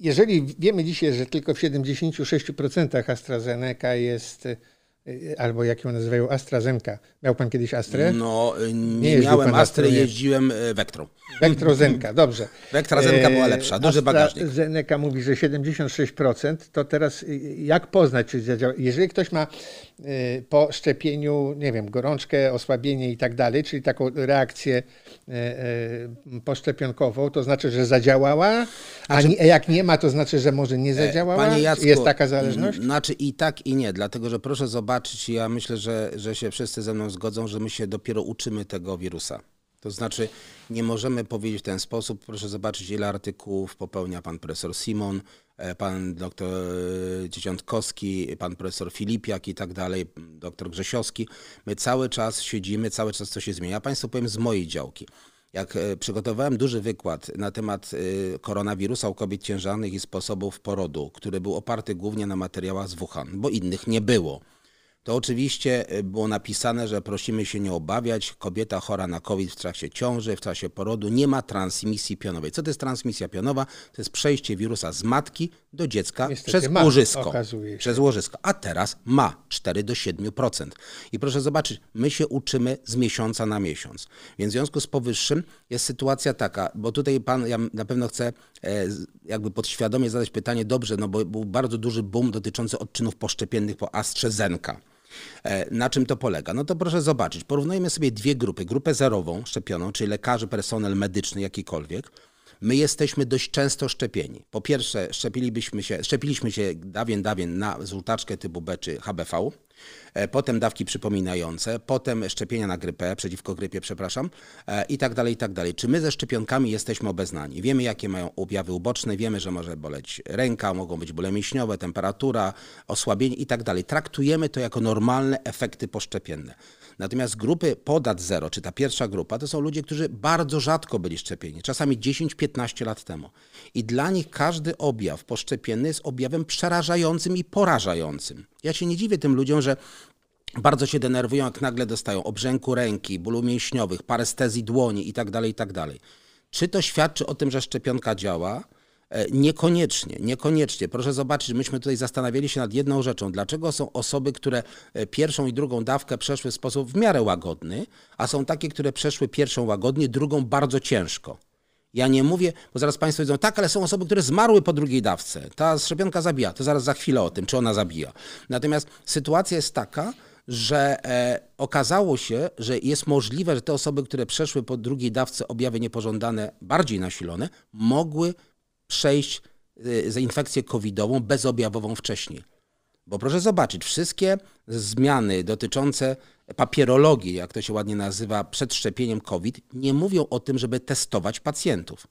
jeżeli wiemy dzisiaj, że tylko w 76% AstraZeneca jest Y, albo jak ją nazywają, AstraZenka. Miał pan kiedyś Astrę? No, nie, nie miałem Astry, jeździłem e, Vectrą. Vectrozenka, dobrze. Vectrazenka była lepsza, duży bagażnik. AstraZeneca mówi, że 76%, to teraz y, jak poznać, czy zadziała? Jeżeli ktoś ma y, po szczepieniu, nie wiem, gorączkę, osłabienie i tak dalej, czyli taką reakcję poszczepionkową, to znaczy, że zadziałała, a znaczy, jak nie ma, to znaczy, że może nie e, zadziałała? Panie Jacku, Jest taka zależność? Znaczy i tak i nie, dlatego, że proszę zobaczyć, zobaczyć, ja myślę, że, że się wszyscy ze mną zgodzą, że my się dopiero uczymy tego wirusa. To znaczy, nie możemy powiedzieć w ten sposób, proszę zobaczyć, ile artykułów popełnia pan profesor Simon, e, pan doktor Dzieciątkowski, pan profesor Filipiak i tak dalej, doktor Grzesiowski. My cały czas siedzimy, cały czas coś się zmienia. Państwu powiem z mojej działki. Jak e, przygotowałem duży wykład na temat e, koronawirusa u kobiet ciężarnych i sposobów porodu, który był oparty głównie na materiałach z Wuhan, bo innych nie było to oczywiście y, było napisane, że prosimy się nie obawiać, kobieta chora na COVID w trakcie ciąży, w czasie porodu nie ma transmisji pionowej. Co to jest transmisja pionowa? To jest przejście wirusa z matki do dziecka Niestety przez ma, łożysko. Przez łożysko. A teraz ma 4 do 7%. I proszę zobaczyć, my się uczymy z miesiąca na miesiąc. Więc w związku z powyższym jest sytuacja taka, bo tutaj pan, ja na pewno chcę e, jakby podświadomie zadać pytanie, dobrze, no bo był bardzo duży boom dotyczący odczynów poszczepiennych po AstraZeneca. E, na czym to polega? No to proszę zobaczyć. Porównajmy sobie dwie grupy. Grupę zerową szczepioną, czyli lekarzy, personel medyczny jakikolwiek. My jesteśmy dość często szczepieni. Po pierwsze, szczepilibyśmy się, szczepiliśmy się dawien, dawien na żółtaczkę typu B czy HBV. E, potem dawki przypominające, potem szczepienia na grypę, przeciwko grypie, przepraszam, e, i tak dalej, i tak dalej. Czy my ze szczepionkami jesteśmy obeznani? Wiemy, jakie mają objawy uboczne, wiemy, że może boleć ręka, mogą być bóle mięśniowe, temperatura, osłabienie i tak dalej. Traktujemy to jako normalne efekty poszczepienne. Natomiast grupy podat zero, czy ta pierwsza grupa, to są ludzie, którzy bardzo rzadko byli szczepieni, czasami 10-15 lat temu. I dla nich każdy objaw poszczepienny jest objawem przerażającym i porażającym. Ja się nie dziwię tym ludziom, że bardzo się denerwują, jak nagle dostają obrzęku ręki, bólu mięśniowych, parestezji dłoni itd., tak itd. Tak czy to świadczy o tym, że szczepionka działa? E, niekoniecznie, niekoniecznie. Proszę zobaczyć, myśmy tutaj zastanawiali się nad jedną rzeczą. Dlaczego są osoby, które e, pierwszą i drugą dawkę przeszły w sposób w miarę łagodny, a są takie, które przeszły pierwszą łagodnie, drugą bardzo ciężko? Ja nie mówię, bo zaraz Państwo wiedzą, tak, ale są osoby, które zmarły po drugiej dawce. Ta szczepionka zabija, to zaraz za chwilę o tym, czy ona zabija. Natomiast sytuacja jest taka, że e, okazało się, że jest możliwe, że te osoby, które przeszły po drugiej dawce objawy niepożądane, bardziej nasilone, mogły przejść y, za infekcję covidową bezobjawową wcześniej. Bo proszę zobaczyć, wszystkie zmiany dotyczące papierologii, jak to się ładnie nazywa, przed szczepieniem COVID, nie mówią o tym, żeby testować pacjentów.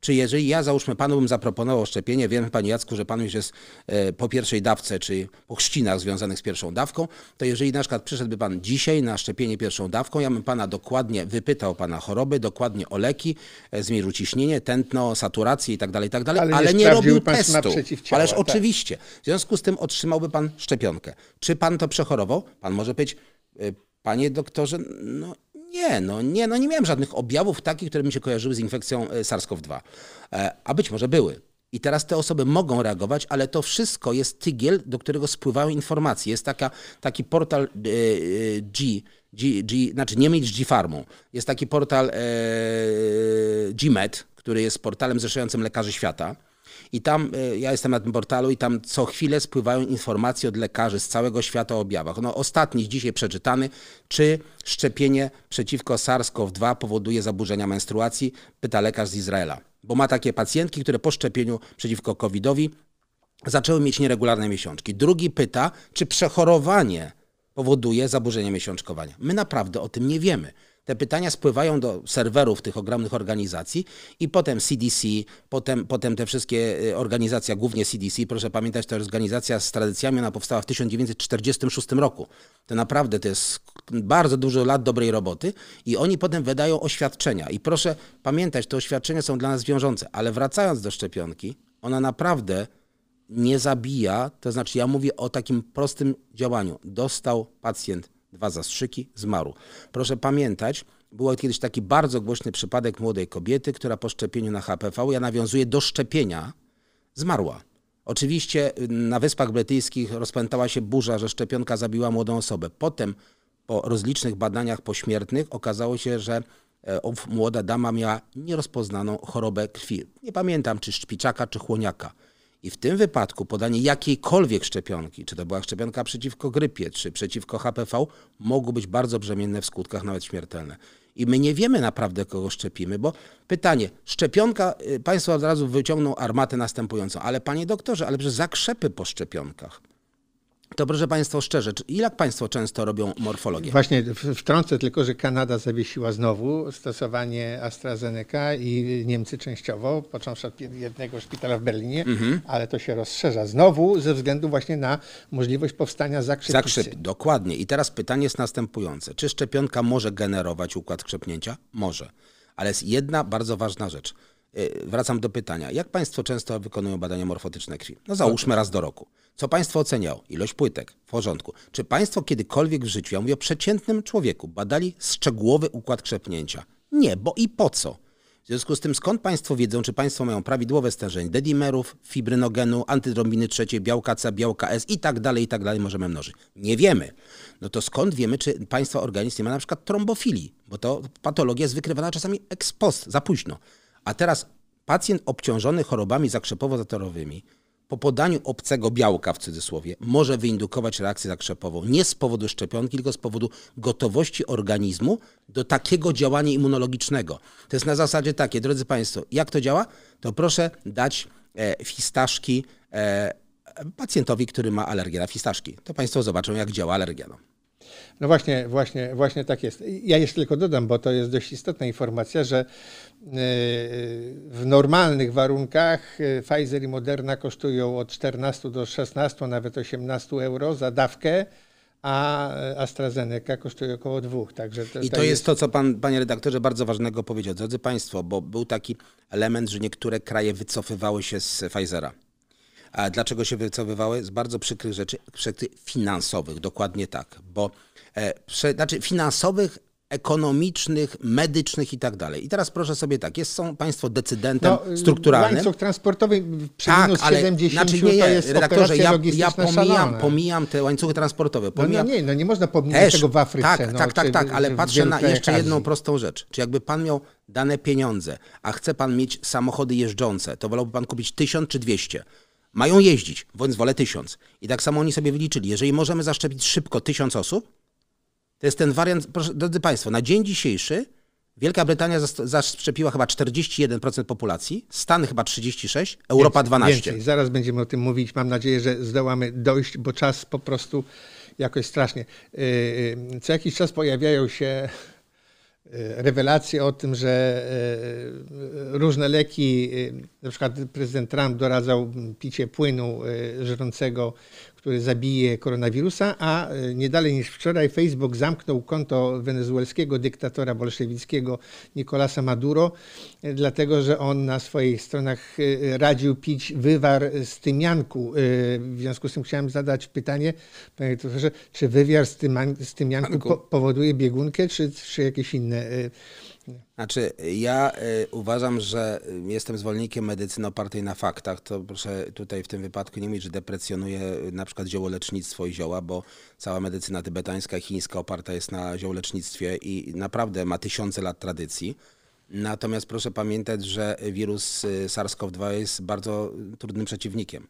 Czy jeżeli ja, załóżmy, panu bym zaproponował szczepienie, wiem, panie Jacku, że pan już jest e, po pierwszej dawce, czy po chrzcinach związanych z pierwszą dawką, to jeżeli na przykład przyszedłby pan dzisiaj na szczepienie pierwszą dawką, ja bym pana dokładnie wypytał pana choroby, dokładnie o leki, e, zmierzył ciśnienie, tętno, saturację i tak dalej, i tak dalej, ale, ale nie, robił testu. Ależ tak. oczywiście. W związku z tym otrzymałby pan szczepionkę. Czy pan to przechorował? Pan może być, e, panie doktorze, no nie, no nie, no nie miałem żadnych objawów takich, które mi się kojarzyły z infekcją e, SARS-CoV-2. E, a być może były. I teraz te osoby mogą reagować, ale to wszystko jest tygiel, do którego spływają informacje. Jest taka, taki portal e, G, G, G, znaczy nie mieć G-Farmu. Jest taki portal GMED, który jest portalem zrzeszającym lekarzy świata. I tam, e, ja jestem na tym portalu i tam co chwilę spływają informacje od lekarzy z całego świata o objawach. No ostatni dzisiaj przeczytany, czy szczepienie przeciwko SARS-CoV-2 powoduje zaburzenia menstruacji, pyta lekarz z Izraela. Bo ma takie pacjentki, które po szczepieniu przeciwko COVID-owi zaczęły mieć nieregularne miesiączki. Drugi pyta, czy przechorowanie powoduje zaburzenie miesiączkowania. My naprawdę o tym nie wiemy. Te pytania spływają do serwerów tych ogromnych organizacji i potem CDC, potem, potem te wszystkie y, organizacje, głównie CDC, proszę pamiętać, to organizacja z tradycjami, ona powstała w 1946 roku. To naprawdę to jest bardzo dużo lat dobrej roboty i oni potem wydają oświadczenia. I proszę pamiętać, te oświadczenia są dla nas wiążące, ale wracając do szczepionki, ona naprawdę nie zabija, to znaczy ja mówię o takim prostym działaniu. Dostał pacjent dwa zastrzyki, zmarł. Proszę pamiętać, był kiedyś taki bardzo głośny przypadek młodej kobiety, która po szczepieniu na HPV, ja nawiązuję do szczepienia, zmarła. Oczywiście na Wyspach Brytyjskich rozpętała się burza, że szczepionka zabiła młodą osobę. Potem po rozlicznych badaniach pośmiertnych okazało się, że e, młoda dama miała nierozpoznaną chorobę krwi. Nie pamiętam, czy szpiczaka, czy chłoniaka. I w tym wypadku podanie jakiejkolwiek szczepionki, czy to była szczepionka przeciwko grypie, czy przeciwko HPV, mogło być bardzo brzemienne w skutkach, nawet śmiertelne. I my nie wiemy naprawdę, kogo szczepimy, bo pytanie, szczepionka, y, Państwo od razu wyciągną armatę następującą, ale panie doktorze, ale przez zakrzepy po szczepionkach. To proszę Państwa szczerze, jak Państwo często robią morfologię? Właśnie wtrącę tylko, że Kanada zawiesiła znowu stosowanie AstraZeneca i Niemcy częściowo, począwszy od jednego szpitala w Berlinie, mhm. ale to się rozszerza znowu ze względu właśnie na możliwość powstania zakrzepicy. Zakrzyp, dokładnie. I teraz pytanie jest następujące. Czy szczepionka może generować układ krzepnięcia? Może. Ale jest jedna bardzo ważna rzecz. Y, wracam do pytania. Jak Państwo często wykonują badania morfotyczne krwi? No załóżmy raz do roku. Co Państwo oceniał? Ilość płytek. W porządku. Czy Państwo kiedykolwiek w życiu, ja mówię o przeciętnym człowieku, badali szczegółowy układ krzepnięcia? Nie, bo i po co? W związku z tym skąd Państwo wiedzą, czy Państwo mają prawidłowe stężenie dedimerów, fibrynogenu, antydrombiny trzeciej, białka C, białka S i tak dalej, i tak dalej możemy mnożyć? Nie wiemy. No to skąd wiemy, czy Państwa organizm nie ma na przykład trombofilii? Bo to patologia jest wykrywana czasami ex post, za późno. A teraz pacjent obciążony chorobami zakrzepowo-zatorowymi po podaniu obcego białka w cudzysłowie może wyindukować reakcję zakrzepową nie z powodu szczepionki, tylko z powodu gotowości organizmu do takiego działania immunologicznego. To jest na zasadzie takie, drodzy Państwo, jak to działa? To proszę dać e, fistaszki e, pacjentowi, który ma alergię na fistaszki. To Państwo zobaczą, jak działa alergia. No. Właśnie, właśnie, właśnie tak jest. Ja jeszcze tylko dodam, bo to jest dość istotna informacja, że w normalnych warunkach Pfizer i Moderna kosztują od 14 do 16, nawet 18 euro za dawkę a AstraZeneca kosztuje około dwóch. Także to, I to jest, jest to, co pan, panie redaktorze, bardzo ważnego powiedział. Drodzy państwo, bo był taki element, że niektóre kraje wycofywały się z Pfizera. A dlaczego się wycofywały? Z bardzo przykrych rzeczy, przykrych finansowych, dokładnie tak. Bo e, znaczy finansowych, ekonomicznych, medycznych i tak dalej. I teraz proszę sobie tak, jest, są państwo decydentem no, strukturalnym. Łańcuch transportowy przy tak, minus ale, 70 znaczy nie, nie, to jest redaktorze, ja, ja pomijam, pomijam te łańcuchy transportowe. Pomijam, no nie, no nie można pomijać też, tego w Afryce. Tak, no, tak, tak, tak, ale patrzę na jeszcze jedną prostą rzecz. Czy jakby pan miał dane pieniądze, a chce pan mieć samochody jeżdżące, to wolałby pan kupić 1000 czy 200 mają jeździć, więc wolę tysiąc. I tak samo oni sobie wyliczyli, jeżeli możemy zaszczepić szybko tysiąc osób, to jest ten wariant, proszę, drodzy Państwo, na dzień dzisiejszy Wielka Brytania zaszczepiła chyba 41% populacji, Stany chyba 36%, Europa więcej, 12%. Więcej. Zaraz będziemy o tym mówić. Mam nadzieję, że zdołamy dojść, bo czas po prostu jakoś strasznie. Y, y, co jakiś czas pojawiają się rewelacje o tym, że różne leki, na przykład prezydent Trump doradzał picie płynu żrącego który zabije koronawirusa, a e, nie dalej niż wczoraj Facebook zamknął konto wenezuelskiego dyktatora bolszewickiego Nicolasa Maduro, e, dlatego że on na swoich stronach e, radził pić wywar z tymianku. W związku z tym chciałem zadać pytanie, panie profesorze, czy wywar z tymianku po powoduje biegunkę, czy, czy jakieś inne znaczy, ja y, uważam, że jestem zwolennikiem medycyny opartej na faktach. To proszę tutaj w tym wypadku nie mówić, że deprecjonuję y, na przykład ziołolecznictwo i zioła, bo cała medycyna tybetańska i chińska oparta jest na ziołolecznictwie i naprawdę ma tysiące lat tradycji. Natomiast proszę pamiętać, że wirus y, SARS-CoV-2 jest bardzo trudnym przeciwnikiem.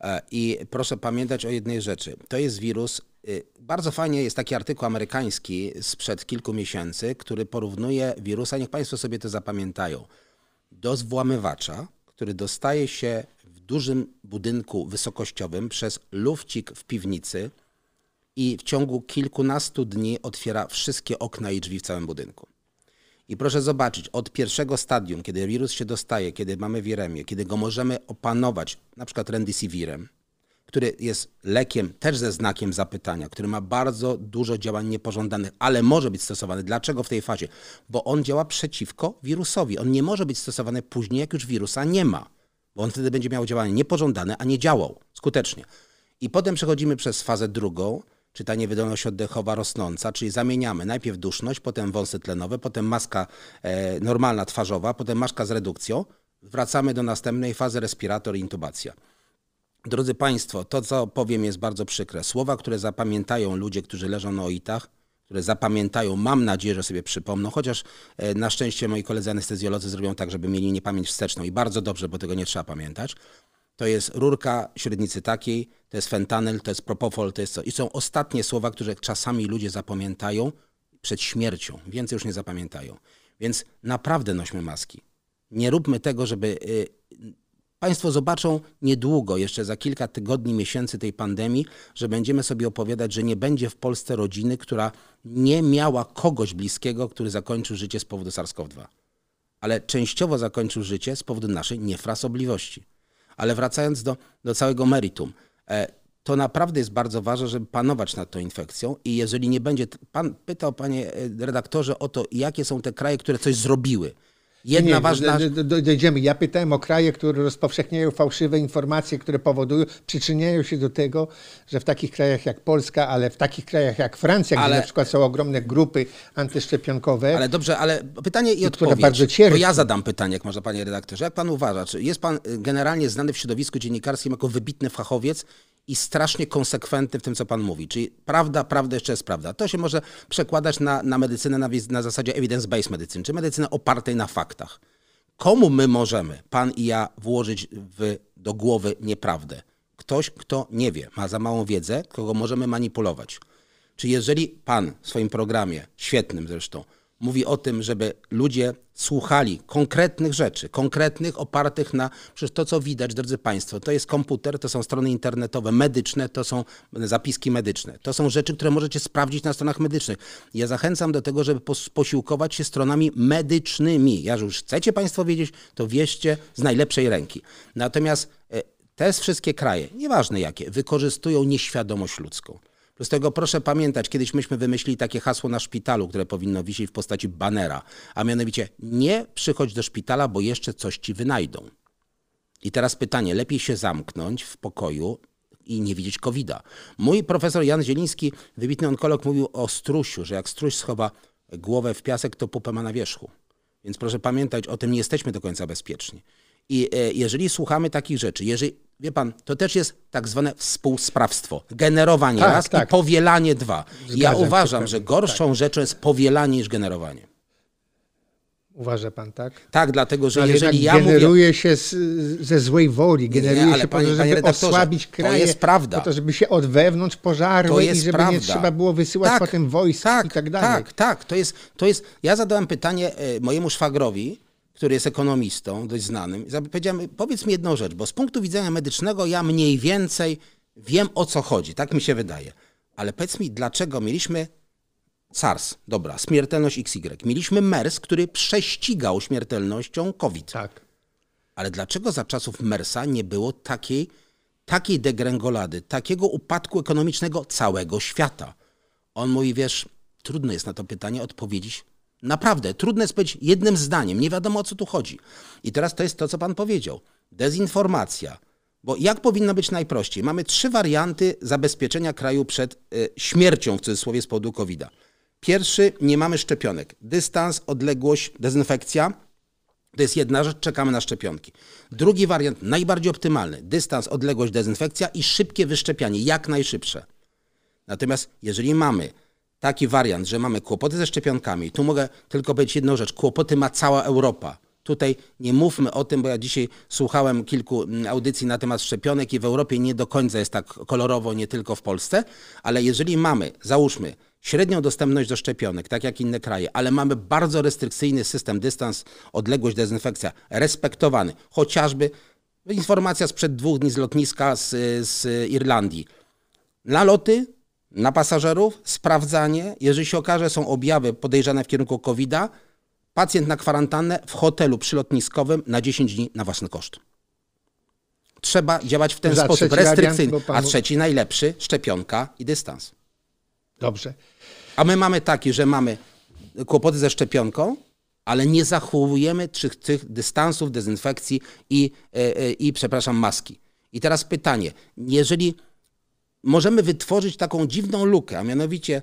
E, I proszę pamiętać o jednej rzeczy. To jest wirus. Y, bardzo fajnie jest taki artykuł amerykański sprzed kilku miesięcy, który porównuje wirusa, niech Państwo sobie to zapamiętają, do włamywacza, który dostaje się w dużym budynku wysokościowym przez lufcik w piwnicy i w ciągu kilkunastu dni otwiera wszystkie okna i drzwi w całym budynku. I proszę zobaczyć, od pierwszego stadium, kiedy wirus się dostaje, kiedy mamy wiremię, kiedy go możemy opanować, na przykład rendisivirem, który jest lekiem też ze znakiem zapytania, który ma bardzo dużo działań niepożądanych, ale może być stosowany. Dlaczego w tej fazie? Bo on działa przeciwko wirusowi. On nie może być stosowany później, jak już wirusa nie ma, bo on wtedy będzie miał działanie niepożądane, a nie działał skutecznie. I potem przechodzimy przez fazę drugą, czy ta niewydolność oddechowa rosnąca, czyli zamieniamy najpierw duszność, potem wąsy tlenowe, potem maska e, normalna twarzowa, potem maska z redukcją. Wracamy do następnej fazy respirator i intubacja. Drodzy Państwo, to co powiem jest bardzo przykre. Słowa, które zapamiętają ludzie, którzy leżą na oitach, które zapamiętają, mam nadzieję, że sobie przypomną, chociaż e, na szczęście moi koledzy anestezjolodzy zrobią tak, żeby mieli niepamięć wsteczną i bardzo dobrze, bo tego nie trzeba pamiętać to jest rurka średnicy takiej, to jest fentanyl, to jest propofol, to jest co. I są ostatnie słowa, które czasami ludzie zapamiętają przed śmiercią. Więcej już nie zapamiętają. Więc naprawdę nośmy maski. Nie róbmy tego, żeby... Y, państwo zobaczą niedługo, jeszcze za kilka tygodni, miesięcy tej pandemii, że będziemy sobie opowiadać, że nie będzie w Polsce rodziny, która nie miała kogoś bliskiego, który zakończył życie z powodu SARS-CoV-2. Ale częściowo zakończył życie z powodu naszej niefrasobliwości. Ale wracając do, do całego meritum, e, to naprawdę jest bardzo ważne, żeby panować nad tą infekcją i jeżeli nie będzie, pan pytał panie e, redaktorze o to, jakie są te kraje, które coś zrobiły. Jedna nie, ważna... Dojdziemy. Ja pytałem o kraje, które rozpowszechniają fałszywe informacje, które powodują, przyczyniają się do tego, że w takich krajach jak Polska, ale w takich krajach jak Francja, ale... gdzie na przykład są ogromne grupy antyszczepionkowe. Ale dobrze, ale pytanie i odpowiedź. Bardzo cierpi. To ja zadam pytanie, jak może panie redaktorze. Jak pan uważa, czy jest pan y, generalnie znany w środowisku dziennikarskim jako wybitny fachowiec i strasznie konsekwentny w tym, co pan mówi. Czyli prawda, prawda jeszcze jest prawda. To się może przekładać na, na medycynę na, na zasadzie evidence-based medycyny, czy medycynę opartej na faktach. Komu my możemy, pan i ja, włożyć w, do głowy nieprawdę? Ktoś, kto nie wie, ma za małą wiedzę, kogo możemy manipulować. Czy jeżeli pan w swoim programie, świetnym zresztą, mówi o tym, żeby ludzie słuchali konkretnych rzeczy, konkretnych, opartych na, przecież to co widać, drodzy Państwo, to jest komputer, to są strony internetowe, medyczne, to są zapiski medyczne. To są rzeczy, które możecie sprawdzić na stronach medycznych. Ja zachęcam do tego, żeby posiłkować się stronami medycznymi. Ja, już chcecie Państwo wiedzieć, to wieście z najlepszej ręki. Natomiast e, te wszystkie kraje, nieważne jakie, wykorzystują nieświadomość ludzką. Z tego proszę pamiętać, kiedyś myśmy wymyślili takie hasło na szpitalu, które powinno wisieć w postaci banera, a mianowicie nie przychodź do szpitala, bo jeszcze coś ci wynajdą. I teraz pytanie, lepiej się zamknąć w pokoju i nie widzieć COVID-a. Mój profesor Jan Zieliński, wybitny onkolog, mówił o strusiu, że jak struś schowa głowę w piasek, to pupę ma na wierzchu. Więc proszę pamiętać o tym, nie jesteśmy do końca bezpieczni. I e, jeżeli słuchamy takich rzeczy, jeżeli, wie pan, to też jest tak zwane współsprawstwo. Generowanie tak, raz tak. i powielanie dwa. Zgadzam ja uważam, że gorszą tak. rzeczą jest powielanie niż generowanie. Uważa pan, tak? Tak, dlatego, że no, jeżeli ja generuje mówię... się z, ze złej woli, generuje nie, się po to, żeby osłabić kraj, to jest prawda. po to, żeby się od wewnątrz pożarły i żeby prawda. nie trzeba było wysyłać tak, potem wojsk tak, i tak dalej. Tak, tak, to jest, to jest... Ja zadałem pytanie e, mojemu szwagrowi, który jest ekonomistą, dość znanym. Powiedziałem, powiedz mi jedną rzecz, bo z punktu widzenia medycznego ja mniej więcej wiem o co chodzi, tak mi się wydaje. Ale powiedz mi, dlaczego mieliśmy SARS, dobra, śmiertelność XY. Mieliśmy MERS, który prześcigał śmiertelnością COVID. Tak. Ale dlaczego za czasów MERSa nie było takiej, takiej degrengolady, takiego upadku ekonomicznego całego świata? On mówi, wiesz, trudno jest na to pytanie odpowiedzieć Naprawdę, trudne jest powiedzieć jednym zdaniem, nie wiadomo o co tu chodzi. I teraz to jest to, co pan powiedział. Dezinformacja. Bo jak powinno być najprościej? Mamy trzy warianty zabezpieczenia kraju przed y, śmiercią, w cudzysłowie, z powodu covid -a. Pierwszy, nie mamy szczepionek. Dystans, odległość, dezynfekcja. To jest jedna rzecz, czekamy na szczepionki. Drugi wariant, najbardziej optymalny. Dystans, odległość, dezynfekcja i szybkie wyszczepianie, jak najszybsze. Natomiast jeżeli mamy taki wariant, że mamy kłopoty ze szczepionkami, tu mogę tylko powiedzieć jedną rzecz, kłopoty ma cała Europa. Tutaj nie mówmy o tym, bo ja dzisiaj słuchałem kilku mm, audycji na temat szczepionek i w Europie nie do końca jest tak kolorowo, nie tylko w Polsce, ale jeżeli mamy, załóżmy, średnią dostępność do szczepionek, tak jak inne kraje, ale mamy bardzo restrykcyjny system, dystans, odległość, dezynfekcja, respektowany, chociażby informacja sprzed dwóch dni z lotniska z, z Irlandii. Naloty na pasażerów, sprawdzanie, jeżeli się okaże, są objawy podejrzane w kierunku COVID-a, pacjent na kwarantannę w hotelu przylotniskowym na 10 dni na własny koszt. Trzeba działać w ten Za sposób restrykcyjny. Panu... A trzeci najlepszy, szczepionka i dystans. Dobrze. A my mamy taki, że mamy kłopoty ze szczepionką, ale nie zachowujemy tych, tych dystansów, dezynfekcji i, i, e, i, przepraszam, maski. I teraz pytanie, jeżeli możemy wytworzyć taką dziwną lukę, a mianowicie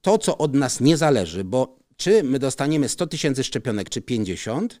to, co od nas nie zależy, bo czy my dostaniemy 100 tysięcy szczepionek, czy 50,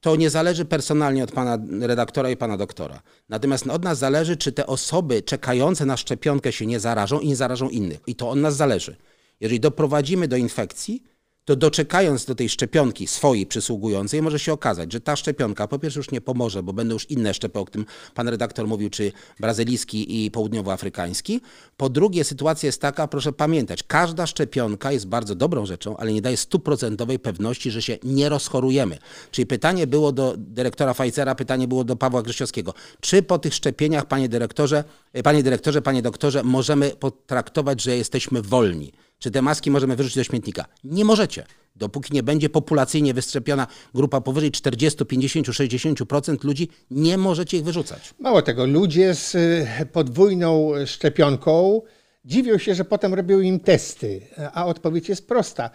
to nie zależy personalnie od pana redaktora i pana doktora. Natomiast od nas zależy, czy te osoby czekające na szczepionkę się nie zarażą i nie zarażą innych. I to od nas zależy. Jeżeli doprowadzimy do infekcji, to doczekając do tej szczepionki swojej przysługującej, może się okazać, że ta szczepionka po pierwsze już nie pomoże, bo będą już inne szczepy, o którym pan redaktor mówił, czy brazylijski i południowoafrykański. Po drugie, sytuacja jest taka, proszę pamiętać, każda szczepionka jest bardzo dobrą rzeczą, ale nie daje stuprocentowej pewności, że się nie rozchorujemy. Czyli pytanie było do dyrektora Pfizera, pytanie było do Pawła Grzesiowskiego. Czy po tych szczepieniach, panie dyrektorze, panie dyrektorze, panie doktorze, możemy potraktować, że jesteśmy wolni? Czy te maski możemy wyrzucić do śmietnika? Nie możecie. Dopóki nie będzie populacyjnie wyszczepiona grupa powyżej 40, 50, 60% ludzi, nie możecie ich wyrzucać. Mało tego, ludzie z y, podwójną szczepionką dziwią się, że potem robią im testy, a odpowiedź jest prosta.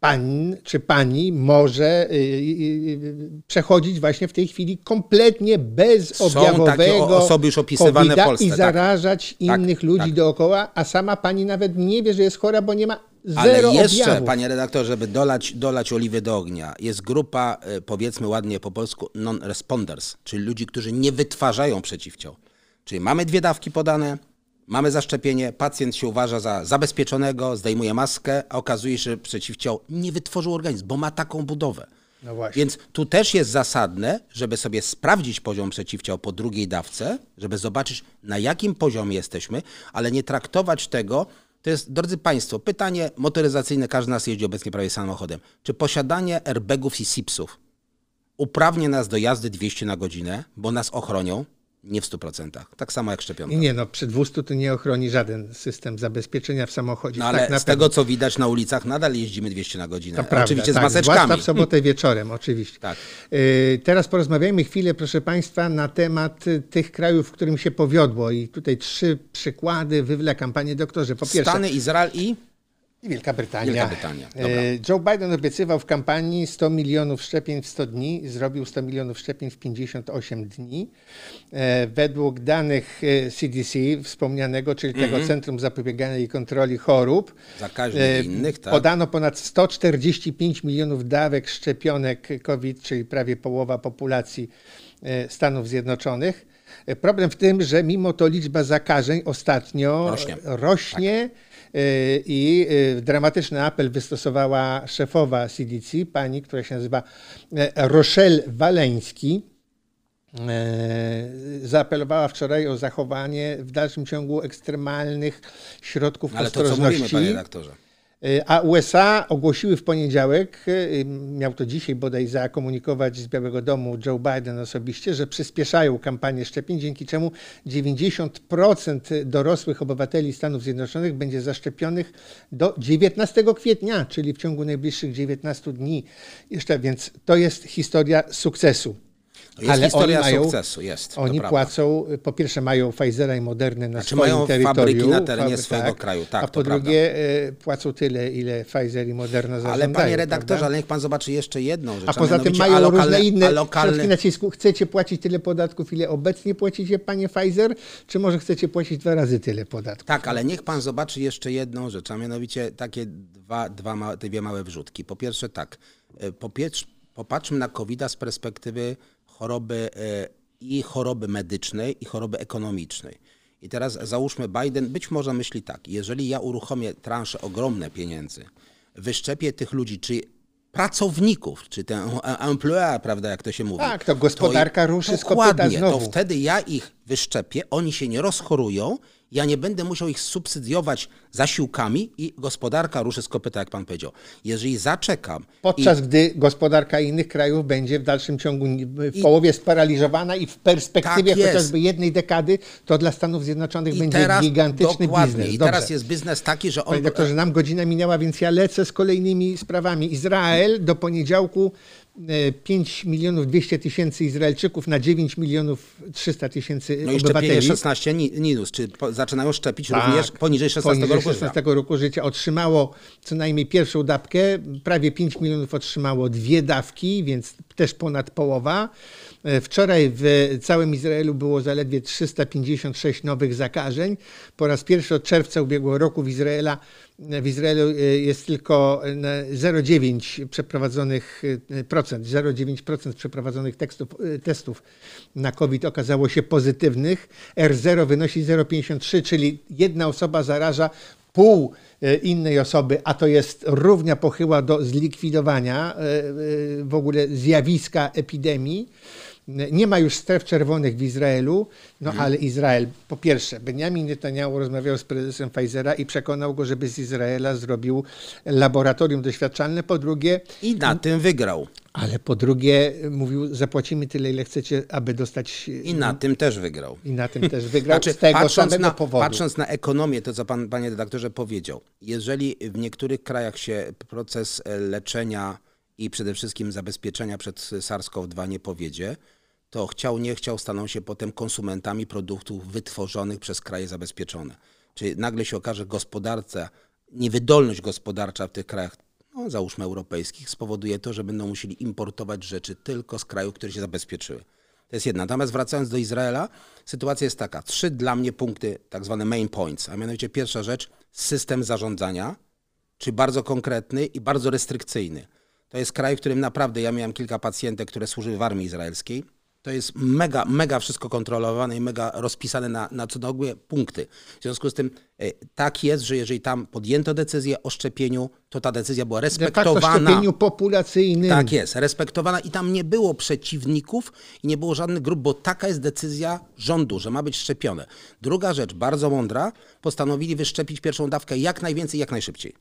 Pan czy pani może y, y, y, przechodzić właśnie w tej chwili kompletnie bezobjawowego Są takie osoby już opisywane w Polsce. i tak. zarażać tak. innych tak, ludzi tak. dookoła, a sama pani nawet nie wie, że jest chora, bo nie ma zero Ale jeszcze, objawów. panie redaktorze, żeby dolać, dolać oliwy do ognia, jest grupa, powiedzmy ładnie po polsku, non-responders, czyli ludzi, którzy nie wytwarzają przeciwciał. Czyli mamy dwie dawki podane, Mamy zaszczepienie, pacjent się uważa za zabezpieczonego, zdejmuje maskę, a okazuje się, że przeciwciał nie wytworzył organizm, bo ma taką budowę. No Więc tu też jest zasadne, żeby sobie sprawdzić poziom przeciwciał po drugiej dawce, żeby zobaczyć na jakim poziomie jesteśmy, ale nie traktować tego To jest, drodzy Państwo, pytanie motoryzacyjne, każdy z nas jeździ obecnie prawie samochodem. Czy posiadanie airbagów i SIPSów uprawnia nas do jazdy 200 na godzinę, bo nas ochronią? Nie w 100%. Tak samo jak szczepionka. Nie, no przy 200 to nie ochroni żaden system zabezpieczenia w samochodzie. No ale tak, z tego, co widać na ulicach, nadal jeździmy 200 na godzinę. To prawda, Oczywiście z tak, maseczkami. Zwłaszcza w sobotę wieczorem, oczywiście. Tak. Y, Teraz porozmawiajmy chwilę, proszę Państwa, na temat y, tych krajów, w którym się powiodło. I tutaj trzy przykłady wywlekam, Panie doktorze. Po pierwsze, Stany, Izrael i i Wielka Brytania. Wielka Brytania. E, Joe Biden obiecywał w kampanii 100 milionów szczepień w 100 dni, zrobił 100 milionów szczepień w 58 dni. E, Według danych e, CDC wspomnianego, czyli tego Centrum Zapobiegania i Kontroli Chorób, Zakaźnych e, innych, tak? podano ponad 145 milionów dawek szczepionek COVID, czyli prawie połowa populacji e, Stanów Zjednoczonych. Problem w tym, że mimo to liczba zakażeń ostatnio Rośnie. rośnie e, i e, dramatyczny apel wystosowała szefowa CDC, pani, która się nazywa e, Rochelle Waleński. Zaapelowała wczoraj o zachowanie w dalszym ciągu ekstremalnych środków Ale to co ostrożności. mówimy, panie redaktorze? E, A USA ogłosiły w poniedziałek, e, miał to dzisiaj bodaj zakomunikować z Białego Domu Joe Biden osobiście, że przyspieszają kampanię szczepień, dzięki czemu 90% dorosłych obywateli Stanów Zjednoczonych będzie zaszczepionych do 19 kwietnia, czyli w ciągu najbliższych 19 dni. Jeszcze więc to jest historia sukcesu. Jest Ale historia oni mają- sukcesu, jest. Oni płacą, po pierwsze mają Pfizera i Modernę na Znaczy swoim mają terytorium. fabryki na terenie fabry- swojego kraju, tak, A po drugie e, płacą tyle, ile Pfizer i Moderna zażądają. Ale panie redaktorze, prawda? ale niech pan zobaczy jeszcze jedną rzecz. A poza tym mają a lokalne, różne inne a środki lokalne, nacisku. Chcecie płacić tyle podatków, ile obecnie płacicie, panie Pfizer, czy może chcecie płacić dwa razy tyle podatków? Tak, ale niech pan zobaczy jeszcze jedną rzecz, a mianowicie takie dwa, dwa ma, dwie małe wrzutki. Po pierwsze tak, e, po piecz, popatrzmy na covid z perspektywy choroby e, i choroby medycznej i choroby ekonomicznej. I teraz załóżmy, Biden być może myśli tak, jeżeli ja uruchomię transze ogromne pieniędzy, wyszczepię tych ludzi, czy pracowników, czy tę employé, prawda, jak to się mówi. Tak, to gospodarka ruszy z kopyta Dokładnie, to wtedy ja ich wyszczepię, oni się nie rozchorują, ja nie będę musiał ich subsydiować zasiłkami i gospodarka ruszy z kopyta, jak pan powiedział. Jeżeli zaczekam Podczas gdy gospodarka innych krajów będzie w dalszym ciągu w połowie sparaliżowana i w perspektywie Tak chociażby jednej dekady, to dla Stanów Zjednoczonych i, i będzie teraz, gigantyczny dokładnie, biznes. I Dobrze. teraz jest biznes taki, że on... Panie doktorze, nam godzina minęła, więc ja lecę z kolejnymi sprawami. Izrael do poniedziałku 5 milionów 200 tysięcy Izraelczyków na 9 milionów 300 tysięcy No i szczepienie obywateli. 16 ni- minus, czy po, zaczynają szczepić Tak. również poniżej 16 Poniżej roku 16 życia. roku życia otrzymało co najmniej pierwszą dawkę, prawie 5 milionów otrzymało dwie dawki, więc też ponad połowa. E, Wczoraj w całym Izraelu było zaledwie 356 nowych zakażeń. Po raz pierwszy od czerwca ubiegłego roku w, Izraela, w Izraelu e, jest tylko na 0,9 przeprowadzonych e, procent, 0,9% przeprowadzonych tekstów, e, testów na COVID okazało się pozytywnych. R0 wynosi 0,53, czyli jedna osoba zaraża pół e, innej osoby, a to jest równia pochyła do zlikwidowania e, e, w ogóle zjawiska epidemii. Nie ma już stref czerwonych w Izraelu, no ale Izrael, po pierwsze, Benjamin Netanyahu rozmawiał z prezesem Pfizera i przekonał go, żeby z Izraela zrobił laboratorium doświadczalne. Po drugie, I na tym wygrał. ale po drugie mówił, zapłacimy tyle, ile chcecie, aby dostać I na tym też wygrał. i na tym też wygrał Znaczy, z tego patrząc, samego na, powodu. patrząc na ekonomię, to co pan, panie redaktorze powiedział, jeżeli w niektórych krajach się proces e, leczenia i przede wszystkim zabezpieczenia przed SARS-CoV-2 nie powiedzie, to chciał, nie chciał, staną się potem konsumentami produktów wytworzonych przez kraje zabezpieczone. Czyli nagle się okaże gospodarce, niewydolność gospodarcza w tych krajach, no, załóżmy europejskich, spowoduje to, że będą musieli importować rzeczy tylko z krajów, które się zabezpieczyły. To jest jedna. Natomiast wracając do Izraela, sytuacja jest taka. Trzy dla mnie punkty, tak zwane main points, a mianowicie pierwsza rzecz, system zarządzania, czyli bardzo konkretny i bardzo restrykcyjny. To jest kraj, w którym naprawdę ja miałem kilka pacjentek, które służyły w armii izraelskiej. To jest mega, mega wszystko kontrolowane i mega rozpisane na, na co nogły punkty. W związku z tym e, tak jest, że jeżeli tam podjęto decyzję o szczepieniu, to ta decyzja była De facto respektowana. szczepieniu populacyjnym. Tak jest, respektowana i tam nie było przeciwników i nie było żadnych grup, bo taka jest decyzja rządu, że ma być szczepione. Druga rzecz, bardzo mądra, postanowili wyszczepić pierwszą dawkę jak najwięcej, jak najszybciej.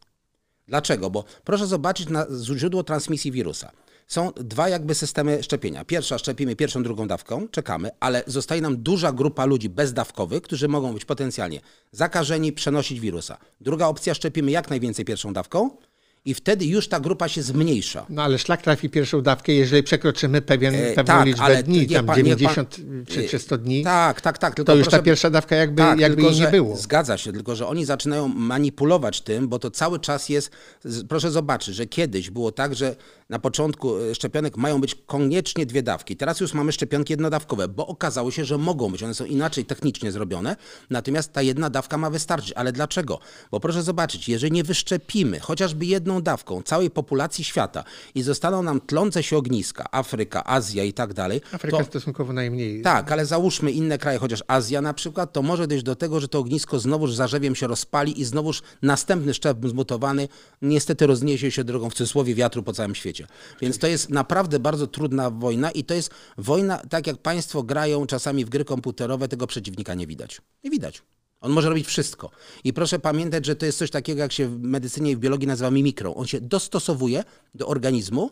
Dlaczego? Bo proszę zobaczyć na źródło transmisji wirusa. Są dwa jakby systemy szczepienia. Pierwsza szczepimy pierwszą, drugą dawką, czekamy, ale zostaje nam duża grupa ludzi bezdawkowych, którzy mogą być potencjalnie zakażeni, przenosić wirusa. Druga opcja, szczepimy jak najwięcej pierwszą dawką i wtedy już ta grupa się zmniejsza. No ale szlak trafi pierwszą dawkę, jeżeli przekroczymy pewien, E, pewną tak, liczbę dni, tam pan- niech 90 pan- czy, czy 100 dni, Tak, tak, tak. Tylko to już proszę- ta pierwsza dawka jakby, Tak, jakby tylko, jej nie było. Zgadza się, tylko że oni zaczynają manipulować tym, bo to cały czas jest. Proszę zobaczyć, że kiedyś było tak, że na początku e, szczepionek mają być koniecznie dwie dawki. Teraz już mamy szczepionki jednodawkowe, bo okazało się, że mogą być. One są inaczej technicznie zrobione, natomiast ta jedna dawka ma wystarczyć. Ale dlaczego? Bo proszę zobaczyć, jeżeli nie wyszczepimy chociażby jedną dawką całej populacji świata i zostaną nam tlące się ogniska, Afryka, Azja i tak dalej, Afryka to stosunkowo najmniej. tak, ale załóżmy inne kraje, chociaż Azja na przykład, to może dojść do tego, że to ognisko znowuż zarzewiem się rozpali i znowuż następny szczep zmutowany niestety rozniesie się drogą w cudzysłowie wiatru po całym świecie. Więc to jest naprawdę bardzo trudna wojna i to jest wojna, tak jak państwo grają czasami w gry komputerowe, tego przeciwnika nie widać. Nie widać. On może robić wszystko. I proszę pamiętać, że to jest coś takiego, jak się w medycynie i w biologii nazywa mimikrą. On się dostosowuje do organizmu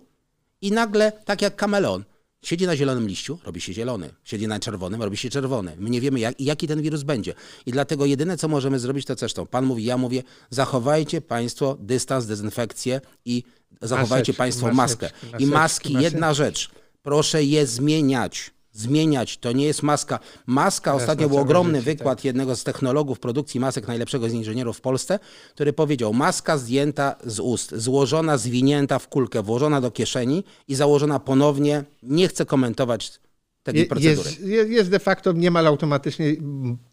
i nagle, tak jak kameleon, siedzi na zielonym liściu, robi się zielony. Siedzi na czerwonym, robi się czerwony. My nie wiemy, jak, jaki ten wirus będzie. I dlatego jedyne, co możemy zrobić, to zresztą Pan mówi, ja mówię, zachowajcie Państwo dystans, dezynfekcję i zachowajcie Maseczki, Państwo maseczki, maskę. I maseczki, maski, jedna rzecz, proszę je zmieniać. Zmieniać, to nie jest maska. Maska, ostatnio był ogromny życie, wykład jednego z technologów produkcji masek, najlepszego z inżynierów w Polsce, który powiedział, maska zdjęta z ust, złożona, zwinięta w kulkę, włożona do kieszeni i założona ponownie. Nie chcę komentować tej Je- procedury. Jest, je- jest de facto niemal automatycznie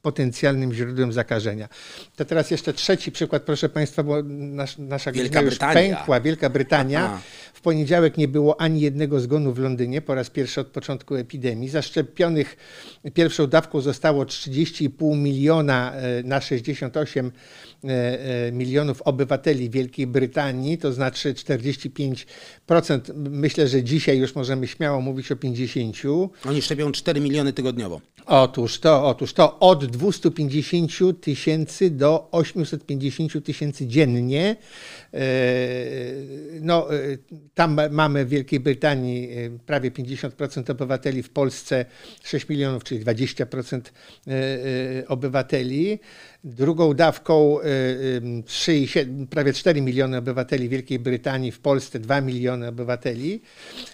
potencjalnym źródłem zakażenia. To teraz jeszcze trzeci przykład, proszę Państwa, bo nasz, nasza Wielka już Brytania. pękła. Wielka Brytania. Aha. W poniedziałek nie było ani jednego zgonu w Londynie po raz pierwszy od początku epidemii. Zaszczepionych pierwszą dawką zostało 30,5 miliona e, na 68 e, e, milionów obywateli Wielkiej Brytanii, to znaczy 45%. Myślę, że dzisiaj już możemy śmiało mówić o 50%. Oni szczepią 4 miliony tygodniowo. Otóż to, otóż to od 250 tysięcy do 850 tysięcy dziennie. E, No, e, tam mamy w Wielkiej Brytanii e, prawie 50% obywateli, w Polsce 6 milionów, czyli 20% e, e, obywateli. Drugą dawką e, e, 3,7 prawie 4 miliony obywateli Wielkiej Brytanii, w Polsce 2 miliony obywateli.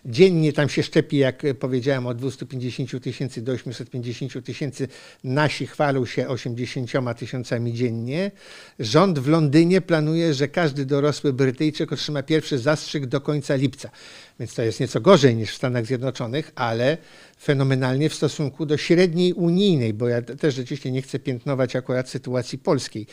Dziennie tam się szczepi, jak powiedziałem, od 250 tysięcy do 850 tysięcy. Nasi chwalą się 80 tysiącami dziennie. Rząd w Londynie planuje, że każdy dorosły Brytyjczyk otrzyma pierwszy zastrzyk do końca lipca. Więc to jest nieco gorzej niż w Stanach Zjednoczonych, ale fenomenalnie w stosunku do średniej unijnej, bo ja też rzeczywiście nie chcę piętnować akurat sytuacji polskiej.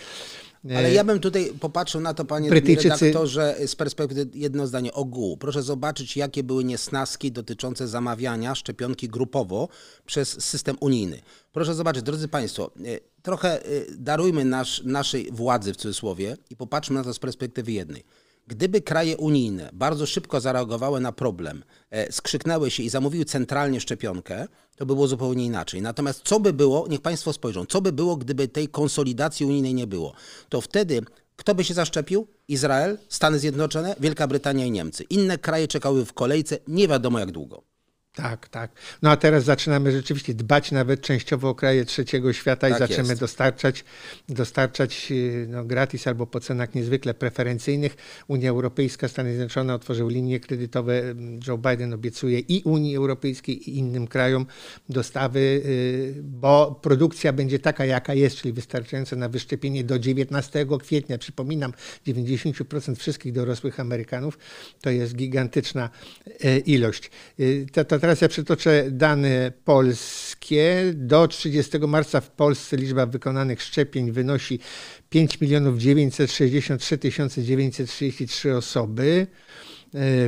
Ale ja bym tutaj popatrzył na to, panie Brytyjczycy- redaktorze, z perspektywy jedno zdanie ogółu. Proszę zobaczyć, jakie były niesnaski dotyczące zamawiania szczepionki grupowo przez system unijny. Proszę zobaczyć, drodzy państwo, e, trochę e, darujmy nasz, naszej władzy w cudzysłowie i popatrzmy na to z perspektywy jednej. Gdyby kraje unijne bardzo szybko zareagowały na problem, e, skrzyknęły się i zamówiły centralnie szczepionkę, to by było zupełnie inaczej. Natomiast co by było, niech Państwo spojrzą, co by było, gdyby tej konsolidacji unijnej nie było? To wtedy kto by się zaszczepił? Izrael, Stany Zjednoczone, Wielka Brytania i Niemcy. Inne kraje czekały w kolejce nie wiadomo jak długo. Tak, tak. No a teraz zaczynamy rzeczywiście dbać nawet częściowo o kraje trzeciego świata i Tak zaczniemy jest. dostarczać, dostarczać y, no, gratis albo po cenach niezwykle preferencyjnych. Unia Europejska, Stany Zjednoczone otworzyły linie kredytowe. Joe Biden obiecuje i Unii Europejskiej i innym krajom dostawy, y, bo produkcja będzie taka, jaka jest, czyli wystarczająca na wyszczepienie do 19 kwietnia. Przypominam, 90% wszystkich dorosłych Amerykanów to jest gigantyczna e, ilość. Y, To, to teraz ja przytoczę dane polskie. Do 30 marca w Polsce liczba wykonanych szczepień wynosi 5 milionów 963 933 osoby.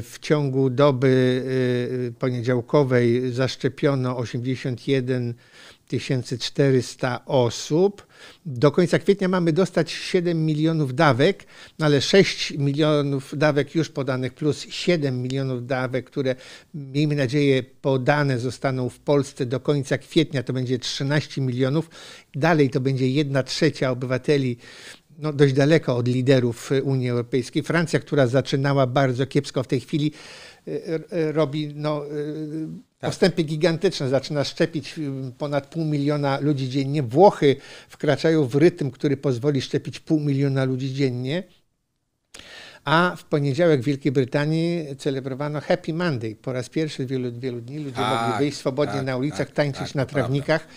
w ciągu doby poniedziałkowej zaszczepiono 81 400 osób. Do końca kwietnia mamy dostać 7 milionów dawek, ale 6 milionów dawek już podanych plus 7 milionów dawek, które miejmy nadzieję podane zostaną w Polsce do końca kwietnia, to będzie 13 milionów. Dalej to będzie 1 trzecia obywateli no, dość daleko od liderów Unii Europejskiej. Francja, która zaczynała bardzo kiepsko w tej chwili, e, e, robi no, e, tak. postępy gigantyczne. Zaczyna szczepić ponad pół miliona ludzi dziennie. Włochy wkraczają w rytm, który pozwoli szczepić pół miliona ludzi dziennie. A w poniedziałek w Wielkiej Brytanii celebrowano Happy Monday. Po raz pierwszy wielu, wielu dni ludzie tak, mogli wyjść swobodnie tak, na ulicach, tak, tańczyć tak, na trawnikach.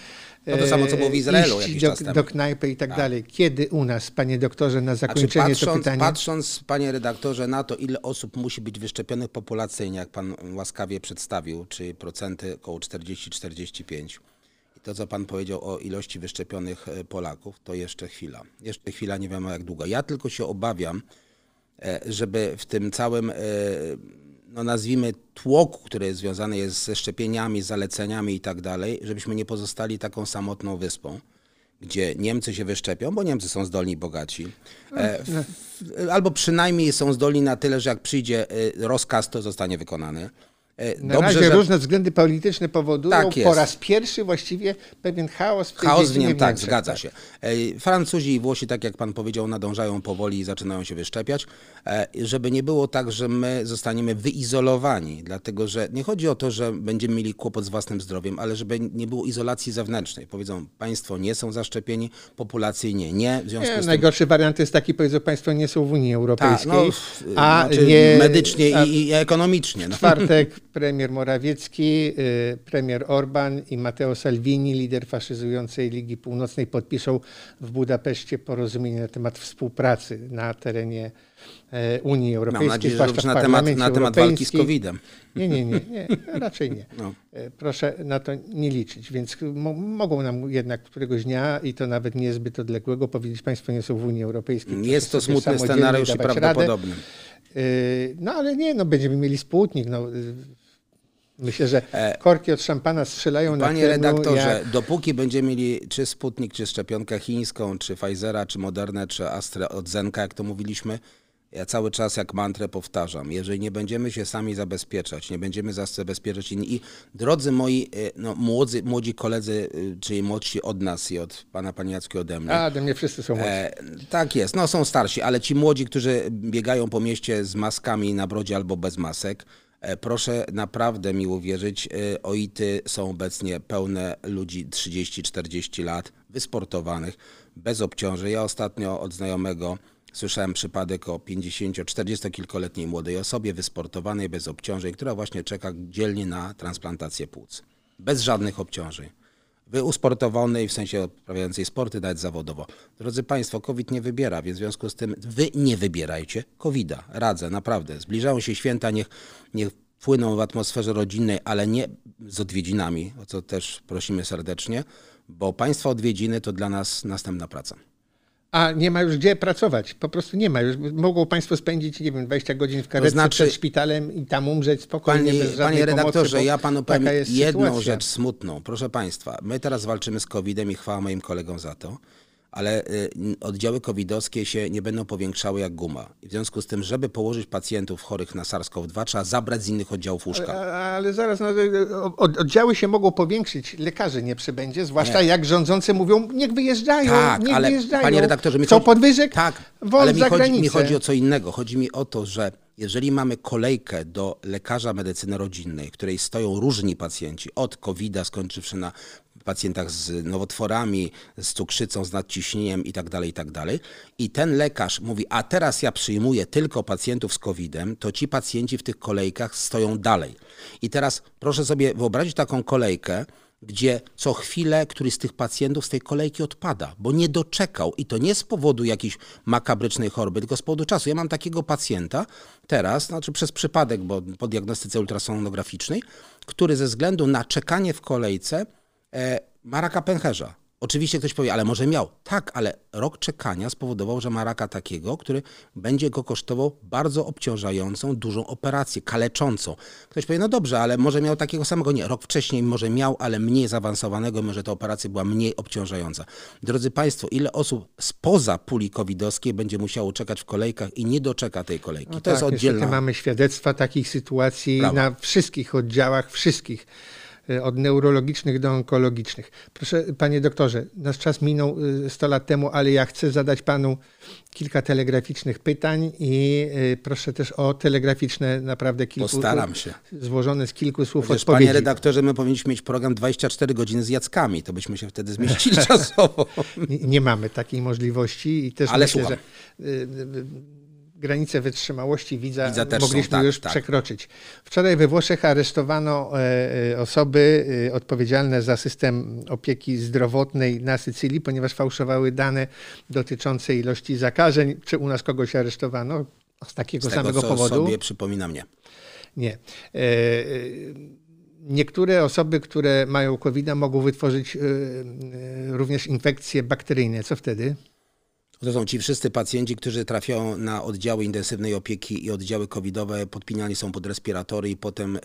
No to samo, co było w Izraelu iść do, do knajpy i tak, tak, dalej. Kiedy u nas, panie doktorze, na znaczy, zakończenie znaczy, patrząc, to pytanie? Patrząc, panie redaktorze, na to, ile osób musi być wyszczepionych populacyjnie, jak pan łaskawie przedstawił, czy procenty około 40-45, i to, co pan powiedział o ilości wyszczepionych e, Polaków, to jeszcze chwila. Jeszcze chwila, nie wiadomo jak długo. Ja tylko się obawiam, e, żeby w tym całym e, no nazwijmy, tłoku, który związany jest ze szczepieniami, zaleceniami i tak dalej, żebyśmy nie pozostali taką samotną wyspą, gdzie Niemcy się wyszczepią, bo Niemcy są zdolni i bogaci. E, albo przynajmniej są zdolni na tyle, że jak przyjdzie e, rozkaz, to zostanie wykonany. E, Na Dobrze, razie że... różne względy polityczne powodują tak po raz pierwszy właściwie pewien chaos w tej Chaos w nim, tak, zgadza tak. się. E, Francuzi i Włosi, tak jak pan powiedział, nadążają powoli i zaczynają się wyszczepiać, e, żeby nie było tak, że my zostaniemy wyizolowani, dlatego że nie chodzi o to, że będziemy mieli kłopot z własnym zdrowiem, ale żeby nie było izolacji zewnętrznej. Powiedzą, państwo nie są zaszczepieni, populacyjnie nie. W związku nie, z tym... Najgorszy wariant jest taki, powiedzą, państwo nie są w Unii Europejskiej, Ta, no, a znaczy nie... medycznie a... i, i ekonomicznie. No. W czwartek premier Morawiecki, y, premier Orban i Matteo Salvini, lider faszyzującej Ligi Północnej, podpiszą w Budapeszcie porozumienie na temat współpracy na terenie e, Unii Europejskiej. Mam nadzieję, że na temat, na temat walki z COVID-em. Nie, nie, nie, nie raczej nie. No. E, proszę na to nie liczyć, więc mogą nam jednak któregoś dnia i to nawet niezbyt odległego powiedzieć, państwo nie są w Unii Europejskiej. Jest to smutny scenariusz i prawdopodobny. Radę. No ale nie, no będziemy mieli Sputnik. No, Myślę, że e, korki od szampana strzelają na Panie redaktorze, jak... dopóki będziemy mieli czy Sputnik, czy szczepionkę chińską, czy Pfizera, czy Modernę, czy Astra od Zenka, jak to mówiliśmy, ja cały czas jak mantrę powtarzam, jeżeli nie będziemy się sami zabezpieczać, nie będziemy zabezpieczać inni i drodzy moi e, no, młodzy, młodzi koledzy, e, czyli młodsi od nas i od pana Paniackiego ode mnie. A, ode mnie wszyscy są młodzi. E, tak jest, no są starsi, ale ci młodzi, którzy biegają po mieście z maskami na brodzie albo bez masek, proszę naprawdę mi uwierzyć, e, OITy są obecnie pełne ludzi 30-40 lat, wysportowanych, bez obciążeń. Ja ostatnio od znajomego słyszałem przypadek o 50-40 kilkoletniej młodej osobie wysportowanej, bez obciążeń, która właśnie czeka dzielnie na transplantację płuc. Bez żadnych obciążeń usportowanej, w sensie odprawiającej sporty, nawet zawodowo. Drodzy Państwo, COVID nie wybiera, więc w związku z tym wy nie wybierajcie COVID-a. Radzę, naprawdę. Zbliżają się święta, niech, niech płyną w atmosferze rodzinnej, ale nie z odwiedzinami, o co też prosimy serdecznie, bo Państwa odwiedziny to dla nas następna praca a nie ma już gdzie pracować. Po prostu nie ma. Już mogą Państwo spędzić, nie wiem, 20 godzin w karetce to znaczy, przed szpitalem i tam umrzeć spokojnie, panie, bez żadnej Panie redaktorze, pomocy, ja Panu powiem jedną sytuacja. rzecz smutną. Proszę Państwa, my teraz walczymy z COVID-em i chwała moim kolegom za to ale y, oddziały covidowskie się nie będą powiększały jak guma. I w związku z tym, żeby położyć pacjentów chorych na SARS-CoV-2, trzeba zabrać z innych oddziałów łóżka. Ale, ale zaraz, no, oddziały się mogą powiększyć, lekarzy nie przybędzie, zwłaszcza nie. jak rządzący mówią, niech wyjeżdżają, tak, niech ale, wyjeżdżają. Panie redaktorze, mi Chcą chodzi, podwyżek? Tak, ale mi chodzi, mi chodzi o co innego. Chodzi mi o to, że jeżeli mamy kolejkę do lekarza medycyny rodzinnej, w której stoją różni pacjenci, od COVID-a skończywszy na pacjentach z nowotworami, z cukrzycą, z nadciśnieniem itd., tak itd. Tak I ten lekarz mówi, a teraz ja przyjmuję tylko pacjentów z COVID-em, to ci pacjenci w tych kolejkach stoją dalej. I teraz proszę sobie wyobrazić taką kolejkę, gdzie co chwilę któryś z tych pacjentów z tej kolejki odpada, bo nie doczekał i to nie z powodu jakiejś makabrycznej choroby, tylko z powodu czasu. Ja mam takiego pacjenta teraz, znaczy przez przypadek, bo po diagnostyce ultrasonograficznej, który ze względu na czekanie w kolejce e, ma raka pęcherza. Oczywiście ktoś powie, ale może miał. Tak, ale rok czekania spowodował, że ma raka takiego, który będzie go kosztował bardzo obciążającą, dużą operację, kaleczącą. Ktoś powie, no dobrze, ale może miał takiego samego. Nie, rok wcześniej może miał, ale mniej zaawansowanego, może ta operacja była mniej obciążająca. Drodzy Państwo, ile osób spoza puli covidowskiej będzie musiało czekać w kolejkach i nie doczeka tej kolejki? No to tak, jest oddzielna... Mamy świadectwa takich sytuacji Brawo. na wszystkich oddziałach, wszystkich od neurologicznych do onkologicznych. Proszę, panie doktorze, nasz czas minął y, 100 lat temu, ale ja chcę zadać panu kilka telegraficznych pytań i y, proszę też o telegraficzne, naprawdę kilku, Postaram się. złożone z kilku słów Przecież, odpowiedzi. panie redaktorze, my powinniśmy mieć program 24 godziny z Jackami, to byśmy się wtedy zmieścili czasowo. Nie, nie mamy takiej możliwości i też Ale myślę, słucham. że granice wytrzymałości widza, Widza też są, mogliśmy tak, już tak. przekroczyć. Wczoraj we Włoszech aresztowano e, e, osoby e, odpowiedzialne za system opieki zdrowotnej na Sycylii, ponieważ fałszowały dane dotyczące ilości zakażeń. Czy u nas kogoś aresztowano z takiego Z tego, samego co powodu? sobie przypomina mnie. Nie. Niektóre osoby, które mają COVID, mogą wytworzyć również infekcje bakteryjne. Co wtedy? To są ci wszyscy pacjenci, którzy trafiają na oddziały intensywnej opieki i oddziały covidowe, podpinani są pod respiratory i potem e,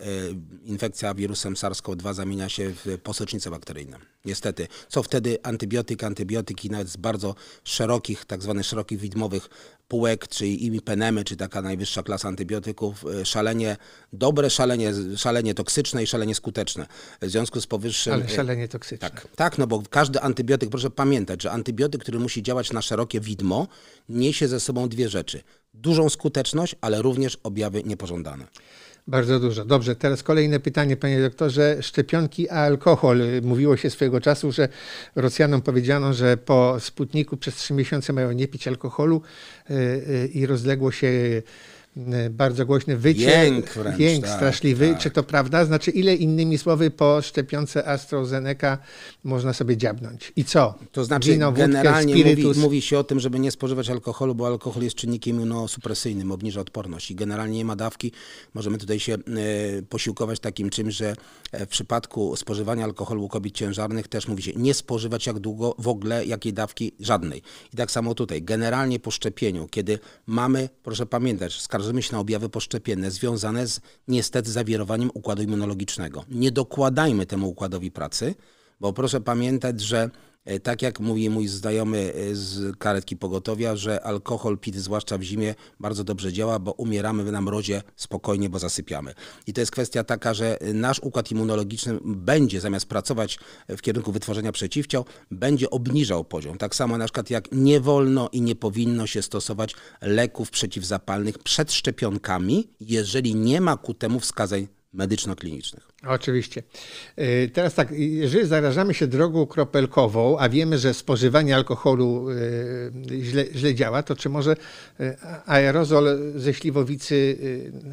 infekcja wirusem SARS-CoV-2 zamienia się w posocznice bakteryjne. Niestety. Co wtedy? Antybiotyk, antybiotyki nawet z bardzo szerokich, tak zwanych szerokich widmowych półek, czyli imipenemy, czy taka najwyższa klasa antybiotyków, e, szalenie dobre, szalenie, szalenie toksyczne i szalenie skuteczne. W związku z powyższym... Ale e, szalenie toksyczne. tak, tak, no bo każdy antybiotyk, proszę pamiętać, że antybiotyk, który musi działać na szerokie widmo, niesie ze sobą dwie rzeczy. Dużą skuteczność, ale również objawy niepożądane. Bardzo dużo. Dobrze, teraz kolejne pytanie, panie doktorze. Szczepionki a alkohol. Mówiło się swojego czasu, że Rosjanom powiedziano, że po Sputniku przez trzy miesiące mają nie pić alkoholu y, y, i rozległo się bardzo głośny wycie, Jęk wręcz, jęk tak, straszliwy. tak. Czy to prawda? Znaczy, ile innymi słowy po szczepionce AstraZeneca można sobie dziabnąć? I co? To znaczy Wino, wódkę, generalnie mówi, mówi się o tym, żeby nie spożywać alkoholu, bo alkohol jest czynnikiem immunosupresyjnym, obniża odporność i generalnie nie ma dawki. Możemy tutaj się e, posiłkować takim czymś, że e, w przypadku spożywania alkoholu u kobiet ciężarnych też mówi się nie spożywać jak długo, w ogóle jakiej dawki, żadnej. I tak samo tutaj, generalnie po szczepieniu, kiedy mamy, proszę pamiętać, skarżymy się na objawy poszczepienne związane z niestety zawirowaniem układu immunologicznego. Nie dokładajmy temu układowi pracy, bo proszę pamiętać, że tak jak mówi mój znajomy e, z karetki pogotowia, że alkohol pity, zwłaszcza w zimie, bardzo dobrze działa, bo umieramy na mrozie spokojnie, bo zasypiamy. I to jest kwestia taka, że e, nasz układ immunologiczny będzie, zamiast pracować w kierunku wytworzenia przeciwciał, będzie obniżał poziom. Tak samo na przykład jak nie wolno i nie powinno się stosować leków przeciwzapalnych przed szczepionkami, jeżeli nie ma ku temu wskazań medyczno-klinicznych. Oczywiście. Y, Teraz tak, jeżeli zarażamy się drogą kropelkową, a wiemy, że spożywanie alkoholu y, źle, źle działa, to czy może y, aerozol ze śliwowicy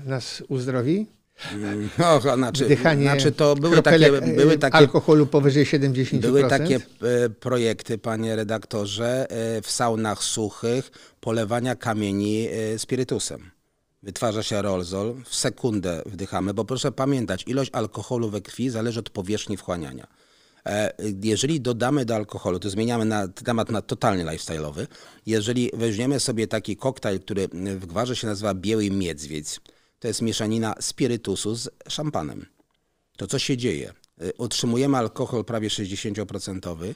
nas uzdrowi? No, znaczy, Wdychanie znaczy to były takie, były takie alkoholu powyżej 70%? Były takie e, projekty, panie redaktorze, e, w saunach suchych polewania kamieni e, spirytusem. Wytwarza się aerozol, w sekundę wdychamy, bo proszę pamiętać, ilość alkoholu we krwi zależy od powierzchni wchłaniania. E, Jeżeli dodamy do alkoholu, to zmieniamy na temat na totalnie lifestyle'owy. Jeżeli weźmiemy sobie taki koktajl, który w gwarze się nazywa biały miedźwiedź, to jest mieszanina spirytusu z szampanem to co się dzieje? Y, Otrzymujemy alkohol prawie 60%,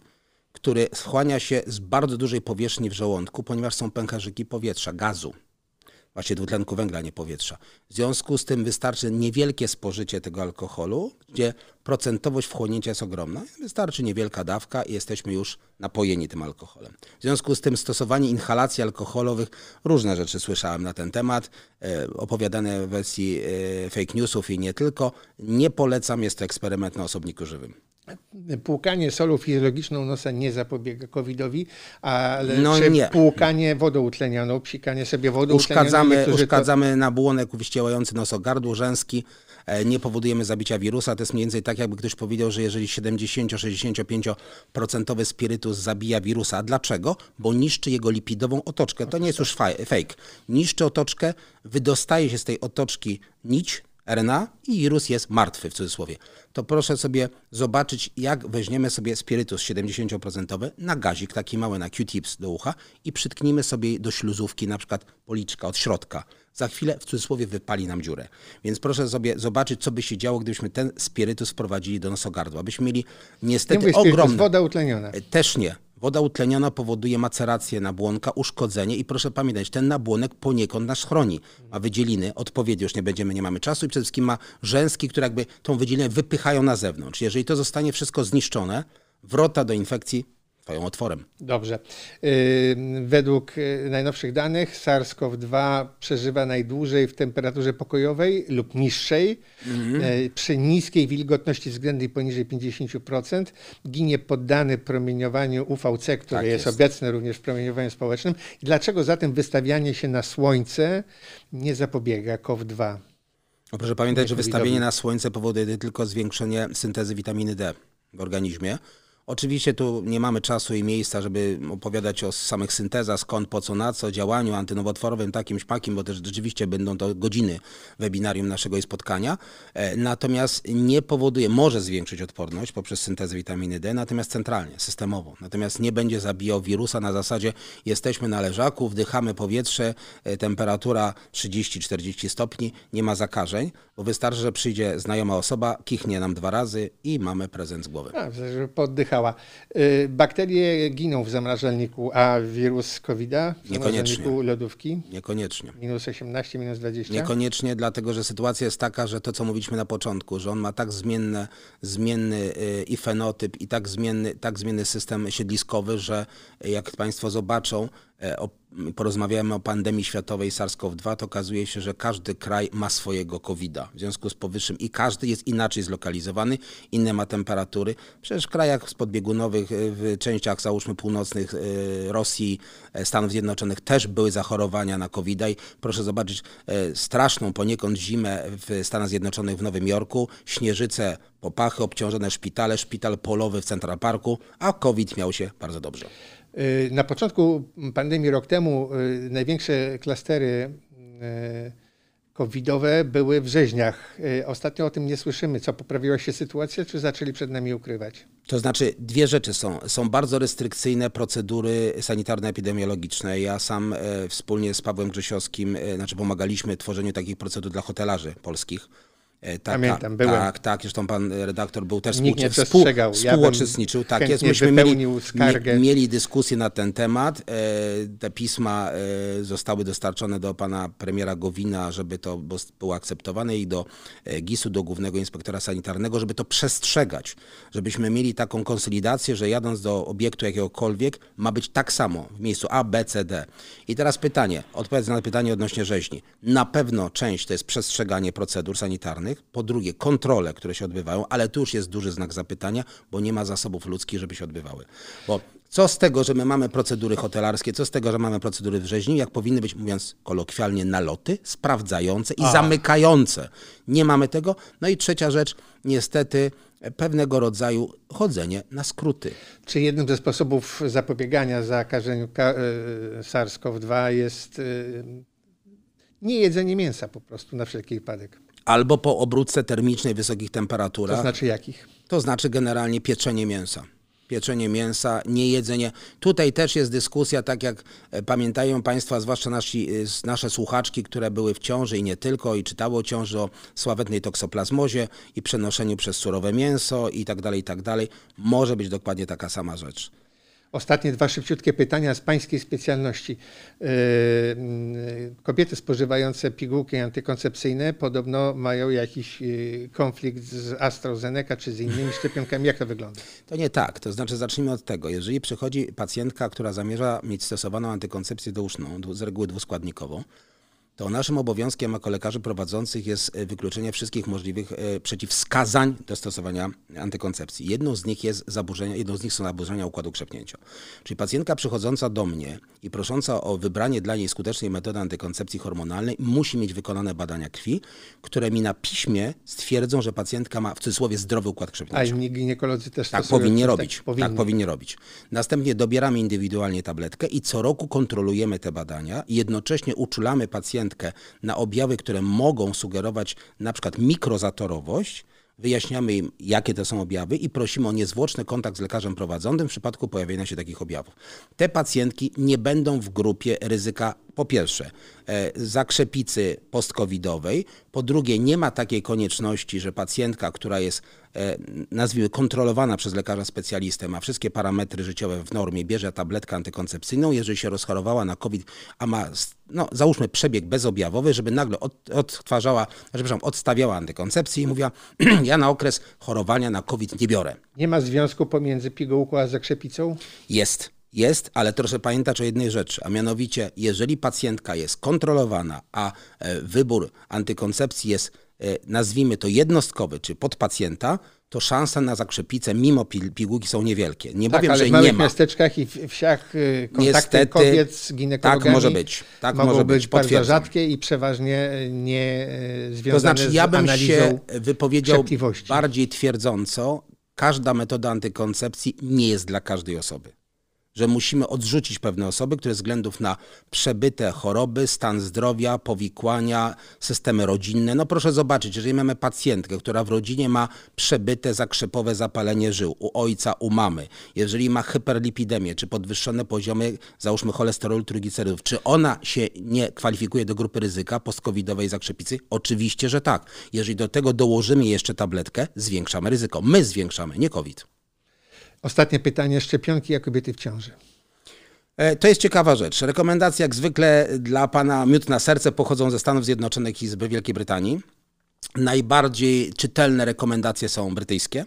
który wchłania się z bardzo dużej powierzchni w żołądku, ponieważ są pęcherzyki powietrza, gazu. Właśnie dwutlenku węgla, nie powietrza. W związku z tym wystarczy niewielkie spożycie tego alkoholu, gdzie procentowość wchłonięcia jest ogromna. Wystarczy niewielka dawka i jesteśmy już napojeni tym alkoholem. W związku z tym stosowanie inhalacji alkoholowych, różne rzeczy słyszałem na ten temat, e, opowiadane w wersji e, fake newsów i nie tylko. Nie polecam, jest to eksperyment na osobniku żywym. Płukanie solą fizjologiczną nosa nie zapobiega COVID-owi, ale No nie. płukanie wodą utlenioną, psikanie sobie wodą Uszkadzamy, niektórzy to- uszkadzamy nabłonek uwyściełający nosogardło rzęski, e, nie powodujemy zabicia wirusa. To jest mniej więcej tak, jakby ktoś powiedział, że jeżeli 70-65% spirytus zabija wirusa. A dlaczego? Bo niszczy jego lipidową otoczkę. To nie jest już fa- fake. Niszczy otoczkę, wydostaje się z tej otoczki nić, RNA i wirus jest martwy w cudzysłowie. To proszę sobie zobaczyć, jak weźmiemy sobie spirytus 70% na gazik, taki mały na Q-tips do ucha i przytknijmy sobie do śluzówki, na przykład policzka od środka. Za chwilę w cudzysłowie wypali nam dziurę. Więc proszę sobie zobaczyć, co by się działo, gdybyśmy ten spirytus wprowadzili do nosogardła. Byśmy mieli niestety Nie ogromny... woda utleniona. Też nie. Woda utleniona powoduje macerację nabłonka, uszkodzenie i proszę pamiętać, ten nabłonek poniekąd nas chroni. Ma wydzieliny, odpowiednio już nie będziemy, nie mamy czasu i przede wszystkim ma rzęski, które jakby tą wydzielinę wypychają na zewnątrz. Jeżeli to zostanie wszystko zniszczone, wrota do infekcji otworem. Dobrze. Według yy, najnowszych danych SARS-CoV-2 przeżywa najdłużej w temperaturze pokojowej lub niższej, yy, przy niskiej wilgotności względnej poniżej 50%. Ginie poddany promieniowaniu UVC, które Tak jest, jest. obecne również w promieniowaniu społecznym. Dlaczego zatem wystawianie się na słońce nie zapobiega COV-2? No proszę pamiętać, że wystawienie na słońce powoduje tylko zwiększenie syntezy witaminy D w organizmie. Oczywiście tu nie mamy czasu i miejsca, żeby opowiadać o samych syntezach, skąd, po co, na co, działaniu antynowotworowym, takim, śmakim, bo też rzeczywiście będą to godziny webinarium naszego i spotkania. E, Natomiast nie powoduje, może zwiększyć odporność poprzez syntezę witaminy D, natomiast centralnie, systemowo. Natomiast nie będzie zabijał wirusa na zasadzie jesteśmy na leżaku, wdychamy powietrze, e, temperatura 30-40 stopni, nie ma zakażeń, bo wystarczy, że przyjdzie znajoma osoba, kichnie nam dwa razy i mamy prezent z głowy. A, żeby poddychała. Y, Bakterie giną w zamrażalniku, a wirus COVID-a w Niekoniecznie. zamrażalniku lodówki Niekoniecznie. minus 18, minus 20. Niekoniecznie, dlatego że sytuacja jest taka, że to, co mówiliśmy na początku, że on ma tak zmienne, zmienny y, i fenotyp, i tak zmienny, tak zmienny system siedliskowy, że jak Państwo zobaczą, o, porozmawiamy o pandemii światowej SARS-CoV-2, to okazuje się, że każdy kraj ma swojego COVID-a. W związku z powyższym i każdy jest inaczej zlokalizowany, inne ma temperatury. Przecież w krajach spodbiegunowych, y, w częściach załóżmy północnych y, Rosji, e, Stanów Zjednoczonych też były zachorowania na COVID-a i proszę zobaczyć e, straszną poniekąd zimę w Stanach Zjednoczonych w Nowym Jorku, śnieżyce, popachy, obciążone szpitale, szpital polowy w Central Parku, a COVID miał się bardzo dobrze. Y, Na początku pandemii rok temu y, największe klastery y, covidowe były w rzeźniach. Ostatnio o tym nie słyszymy. Co, poprawiła się sytuacja, czy zaczęli przed nami ukrywać? To znaczy, dwie rzeczy są. Są bardzo restrykcyjne procedury sanitarno-epidemiologiczne. Ja sam e, wspólnie z Pawłem Grzesiowskim, e, znaczy pomagaliśmy tworzeniu takich procedur dla hotelarzy polskich. E, taka- Pamiętam, byłem. Tak, tak, zresztą pan redaktor był też Nikt nie przestrzegał. Ja współuczestniczył. Tak jest, myśmy mieli, skargę. mieli dyskusję na ten temat. E, Te pisma e, zostały dostarczone do pana premiera Gowina, żeby to było akceptowane i do e, GIS-u, do Głównego Inspektora Sanitarnego, żeby to przestrzegać, żebyśmy mieli taką konsolidację, że jadąc do obiektu jakiegokolwiek ma być tak samo w miejscu A, B, C, D. I teraz pytanie, odpowiedz na pytanie odnośnie rzeźni. Na pewno część to jest przestrzeganie procedur sanitarnych, po drugie kontrole, które się odbywają, ale tu już jest duży znak zapytania, bo nie ma zasobów ludzkich, żeby się odbywały. Bo co z tego, że my mamy procedury hotelarskie, co z tego, że mamy procedury w rzeźni, jak powinny być, mówiąc kolokwialnie, naloty sprawdzające i zamykające. Nie mamy tego. No i trzecia rzecz, niestety e, pewnego rodzaju chodzenie na skróty. Czy jednym ze sposobów zapobiegania zakażeniu ka- y, SARS-CoV-2 jest y, nie jedzenie mięsa po prostu na wszelki wypadek? Albo po obróbce termicznej wysokich To temperaturach. znaczy jakich? To znaczy generalnie pieczenie mięsa. Pieczenie mięsa, nie jedzenie. Tutaj też jest dyskusja, tak jak e, pamiętają Państwo, a zwłaszcza nasi, e, nasze słuchaczki, które były w ciąży i nie tylko, i czytały o ciąży o sławetnej toksoplazmozie i przenoszeniu przez surowe mięso i tak dalej, i tak dalej. Może być dokładnie taka sama rzecz. Ostatnie dwa szybciutkie pytania z pańskiej specjalności. Yy, yy, Kobiety spożywające pigułki antykoncepcyjne podobno mają jakiś yy, konflikt z AstraZeneca czy z innymi szczepionkami. Jak to wygląda? To nie tak. To znaczy, zacznijmy od tego. Jeżeli przychodzi pacjentka, która zamierza mieć stosowaną antykoncepcję douszną, z reguły dwuskładnikową, to naszym obowiązkiem jako lekarzy prowadzących jest e, wykluczenie wszystkich możliwych e, przeciwwskazań do stosowania antykoncepcji. Jedną z nich jest zaburzenia, jedną z nich są zaburzenia układu krzepnięcia. Czyli pacjentka przychodząca do mnie i prosząca o wybranie dla niej skutecznej metody antykoncepcji hormonalnej musi mieć wykonane badania krwi, które mi na piśmie stwierdzą, że pacjentka ma w cudzysłowie zdrowy układ A krzepnięcia. inni ginekolodzy też Tak powinni coś robić. Tak, Tak powinni robić. Następnie dobieramy indywidualnie tabletkę i co roku kontrolujemy te badania i jednocześnie uczulamy pacjenta pacjentkę na objawy, które mogą sugerować na przykład mikrozatorowość, wyjaśniamy im, jakie to są objawy i prosimy o niezwłoczny kontakt z lekarzem prowadzącym w przypadku pojawienia się takich objawów. Te pacjentki nie będą w grupie ryzyka po pierwsze, e, zakrzepicy postcovidowej, po drugie, nie ma takiej konieczności, że pacjentka, która jest, e, nazwijmy, kontrolowana przez lekarza specjalistę, ma wszystkie parametry życiowe w normie, bierze tabletkę antykoncepcyjną, jeżeli się rozchorowała na COVID, a ma, no, załóżmy, przebieg bezobjawowy, żeby nagle od, odtwarzała, przepraszam, odstawiała antykoncepcję i mówiła, ja na okres chorowania na COVID nie biorę. Nie ma związku pomiędzy pigułką a zakrzepicą? Jest. Jest, ale proszę pamiętać o jednej rzeczy, a mianowicie, jeżeli pacjentka jest kontrolowana, a e, wybór antykoncepcji jest, e, nazwijmy to jednostkowy, czy pod pacjenta, to szanse na zakrzepicę mimo pigułki są niewielkie. Nie tak, powiem, że w małych nie ma. miasteczkach i wsiach y, kontakty Niestety, kobiet z ginekologami tak może być. Tak mogą może być, bardzo potwierdzam. rzadkie i przeważnie nie y, związane To znaczy, ja bym się wypowiedział bardziej twierdząco, każda metoda antykoncepcji nie jest dla każdej osoby. Że musimy odrzucić pewne osoby, które ze względów na przebyte choroby, stan zdrowia, powikłania, systemy rodzinne. No proszę zobaczyć, jeżeli mamy pacjentkę, która w rodzinie ma przebyte zakrzepowe zapalenie żył, u ojca, u mamy, jeżeli ma hyperlipidemię, czy podwyższone poziomy, załóżmy cholesterolu, trójglicerydów, czy ona się nie kwalifikuje do grupy ryzyka post-covidowej zakrzepicy? Oczywiście, że tak. Jeżeli do tego dołożymy jeszcze tabletkę, zwiększamy ryzyko. My zwiększamy, nie COVID. Ostatnie pytanie. Szczepionki jak kobiety w ciąży. E, To jest ciekawa rzecz. Rekomendacje jak zwykle dla pana miód na serce pochodzą ze Stanów Zjednoczonych i z Wielkiej Brytanii. Najbardziej czytelne rekomendacje są brytyjskie,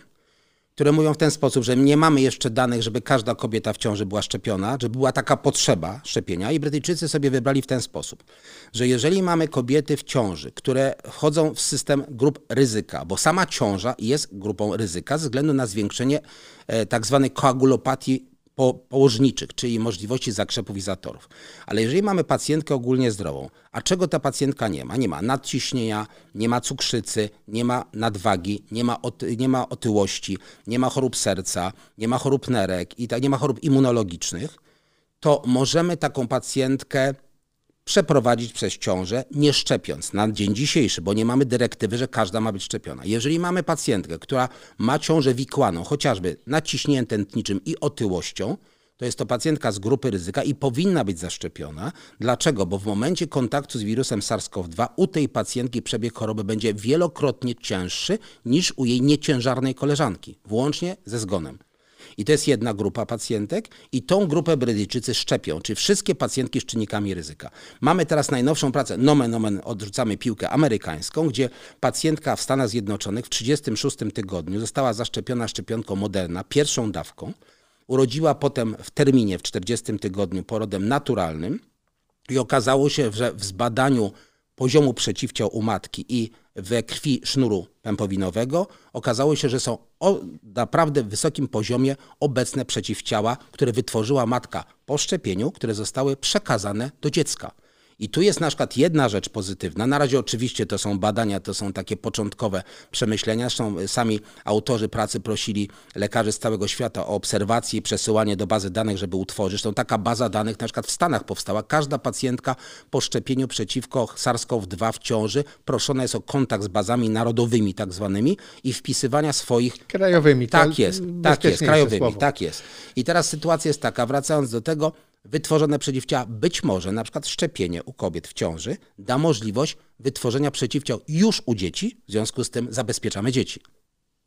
które mówią w ten sposób, że nie mamy jeszcze danych, żeby każda kobieta w ciąży była szczepiona, żeby była taka potrzeba szczepienia i Brytyjczycy sobie wybrali w ten sposób, że jeżeli mamy kobiety w ciąży, które wchodzą w system grup ryzyka, bo sama ciąża jest grupą ryzyka ze względu na zwiększenie e, tak zwanej koagulopatii po, położniczych, czyli możliwości zakrzepów i zatorów. Ale jeżeli mamy pacjentkę ogólnie zdrową, a czego ta pacjentka nie ma? Nie ma nadciśnienia, nie ma cukrzycy, nie ma nadwagi, nie ma, nie ma otyłości, nie ma chorób serca, nie ma chorób nerek i ta, nie ma chorób immunologicznych, to możemy taką pacjentkę przeprowadzić przez ciążę, nie szczepiąc na dzień dzisiejszy, bo nie mamy dyrektywy, że każda ma być szczepiona. Jeżeli mamy pacjentkę, która ma ciążę wikłaną, chociażby naciśnieniem tętniczym i otyłością, to jest to pacjentka z grupy ryzyka i powinna być zaszczepiona. Dlaczego? Bo w momencie kontaktu z wirusem SARS-CoV-2 u tej pacjentki przebieg choroby będzie wielokrotnie cięższy niż u jej nieciężarnej koleżanki, włącznie ze zgonem. I to jest jedna grupa pacjentek i tą grupę Brytyjczycy szczepią, czyli wszystkie pacjentki z czynnikami ryzyka. Mamy teraz najnowszą pracę, nomen omen, odrzucamy piłkę amerykańską, gdzie pacjentka w Stanach Zjednoczonych w 36 tygodniu została zaszczepiona szczepionką Moderna pierwszą dawką, urodziła potem w terminie w 40 tygodniu porodem naturalnym i okazało się, że w zbadaniu poziomu przeciwciał u matki i we krwi sznuru pępowinowego okazało się, że są o naprawdę wysokim poziomie obecne przeciwciała, które wytworzyła matka po szczepieniu, które zostały przekazane do dziecka. I tu jest na przykład jedna rzecz pozytywna. Na razie oczywiście to są badania, to są takie początkowe przemyślenia. Zresztą sami autorzy pracy prosili lekarzy z całego świata o obserwacje i przesyłanie do bazy danych, żeby utworzyć. Zresztą taka baza danych na przykład w Stanach powstała. Każda pacjentka po szczepieniu przeciwko SARS-CoV-2 w ciąży proszona jest o kontakt z bazami narodowymi tak zwanymi i wpisywania swoich Krajowymi. tak jest, tak jest, krajowymi, słowo. tak jest. I teraz sytuacja jest taka, wracając do tego, wytworzone przeciwciała, być może na przykład szczepienie u kobiet w ciąży da możliwość wytworzenia przeciwciał już u dzieci, w związku z tym zabezpieczamy dzieci.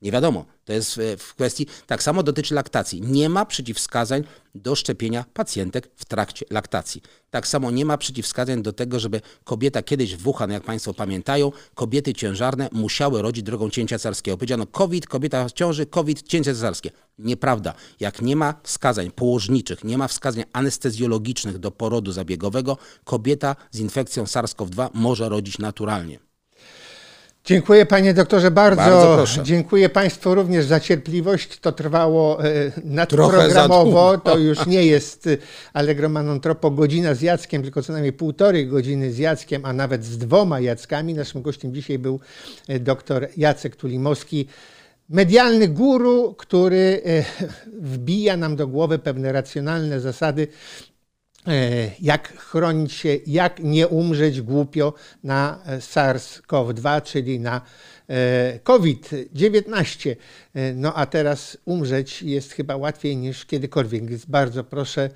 Nie wiadomo, to jest e, w kwestii, tak samo dotyczy laktacji. Nie ma przeciwwskazań do szczepienia pacjentek w trakcie laktacji. Tak samo nie ma przeciwwskazań do tego, żeby kobieta kiedyś w Wuhan, jak Państwo pamiętają, kobiety ciężarne musiały rodzić drogą cięcia carskiego. Powiedziano COVID, kobieta w ciąży, COVID, cięcie cesarskie. Nieprawda. Jak nie ma wskazań położniczych, nie ma wskazań anestezjologicznych do porodu zabiegowego, kobieta z infekcją SARS-CoV-2 może rodzić naturalnie. Dziękuję panie doktorze bardzo. Bardzo. Dziękuję państwu również za cierpliwość. To trwało e, nadprogramowo. To już nie jest e, Allegro non troppo godzina z Jackiem, tylko co najmniej półtorej godziny z Jackiem, a nawet z dwoma Jackami. Naszym gościem dzisiaj był e, dr Jacek Tulimowski. Medialny guru, który e, wbija nam do głowy pewne racjonalne zasady jak chronić się, jak nie umrzeć głupio na e, SARS-CoV-2, czyli na e, COVID-19. E, No a teraz umrzeć jest chyba łatwiej niż kiedykolwiek, więc bardzo proszę,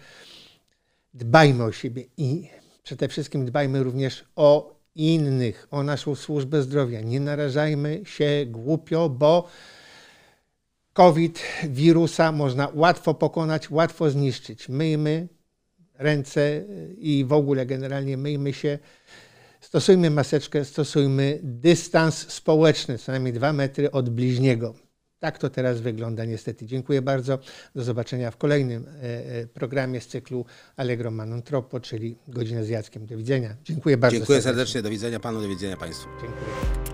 dbajmy o siebie i przede wszystkim dbajmy również o innych, o naszą służbę zdrowia. Nie narażajmy się głupio, bo COVID, wirusa można łatwo pokonać, łatwo zniszczyć. Myjmy ręce i w ogóle generalnie myjmy się. Stosujmy maseczkę, stosujmy dystans społeczny, co najmniej dwa metry od bliźniego. Tak to teraz wygląda niestety. Dziękuję bardzo. Do zobaczenia w kolejnym e, e, programie z cyklu Allegro Manon Troppo, czyli Godzina z Jackiem. Do widzenia. Dziękuję bardzo Dziękuję serdecznie, do widzenia panu, do widzenia państwu. Dziękuję.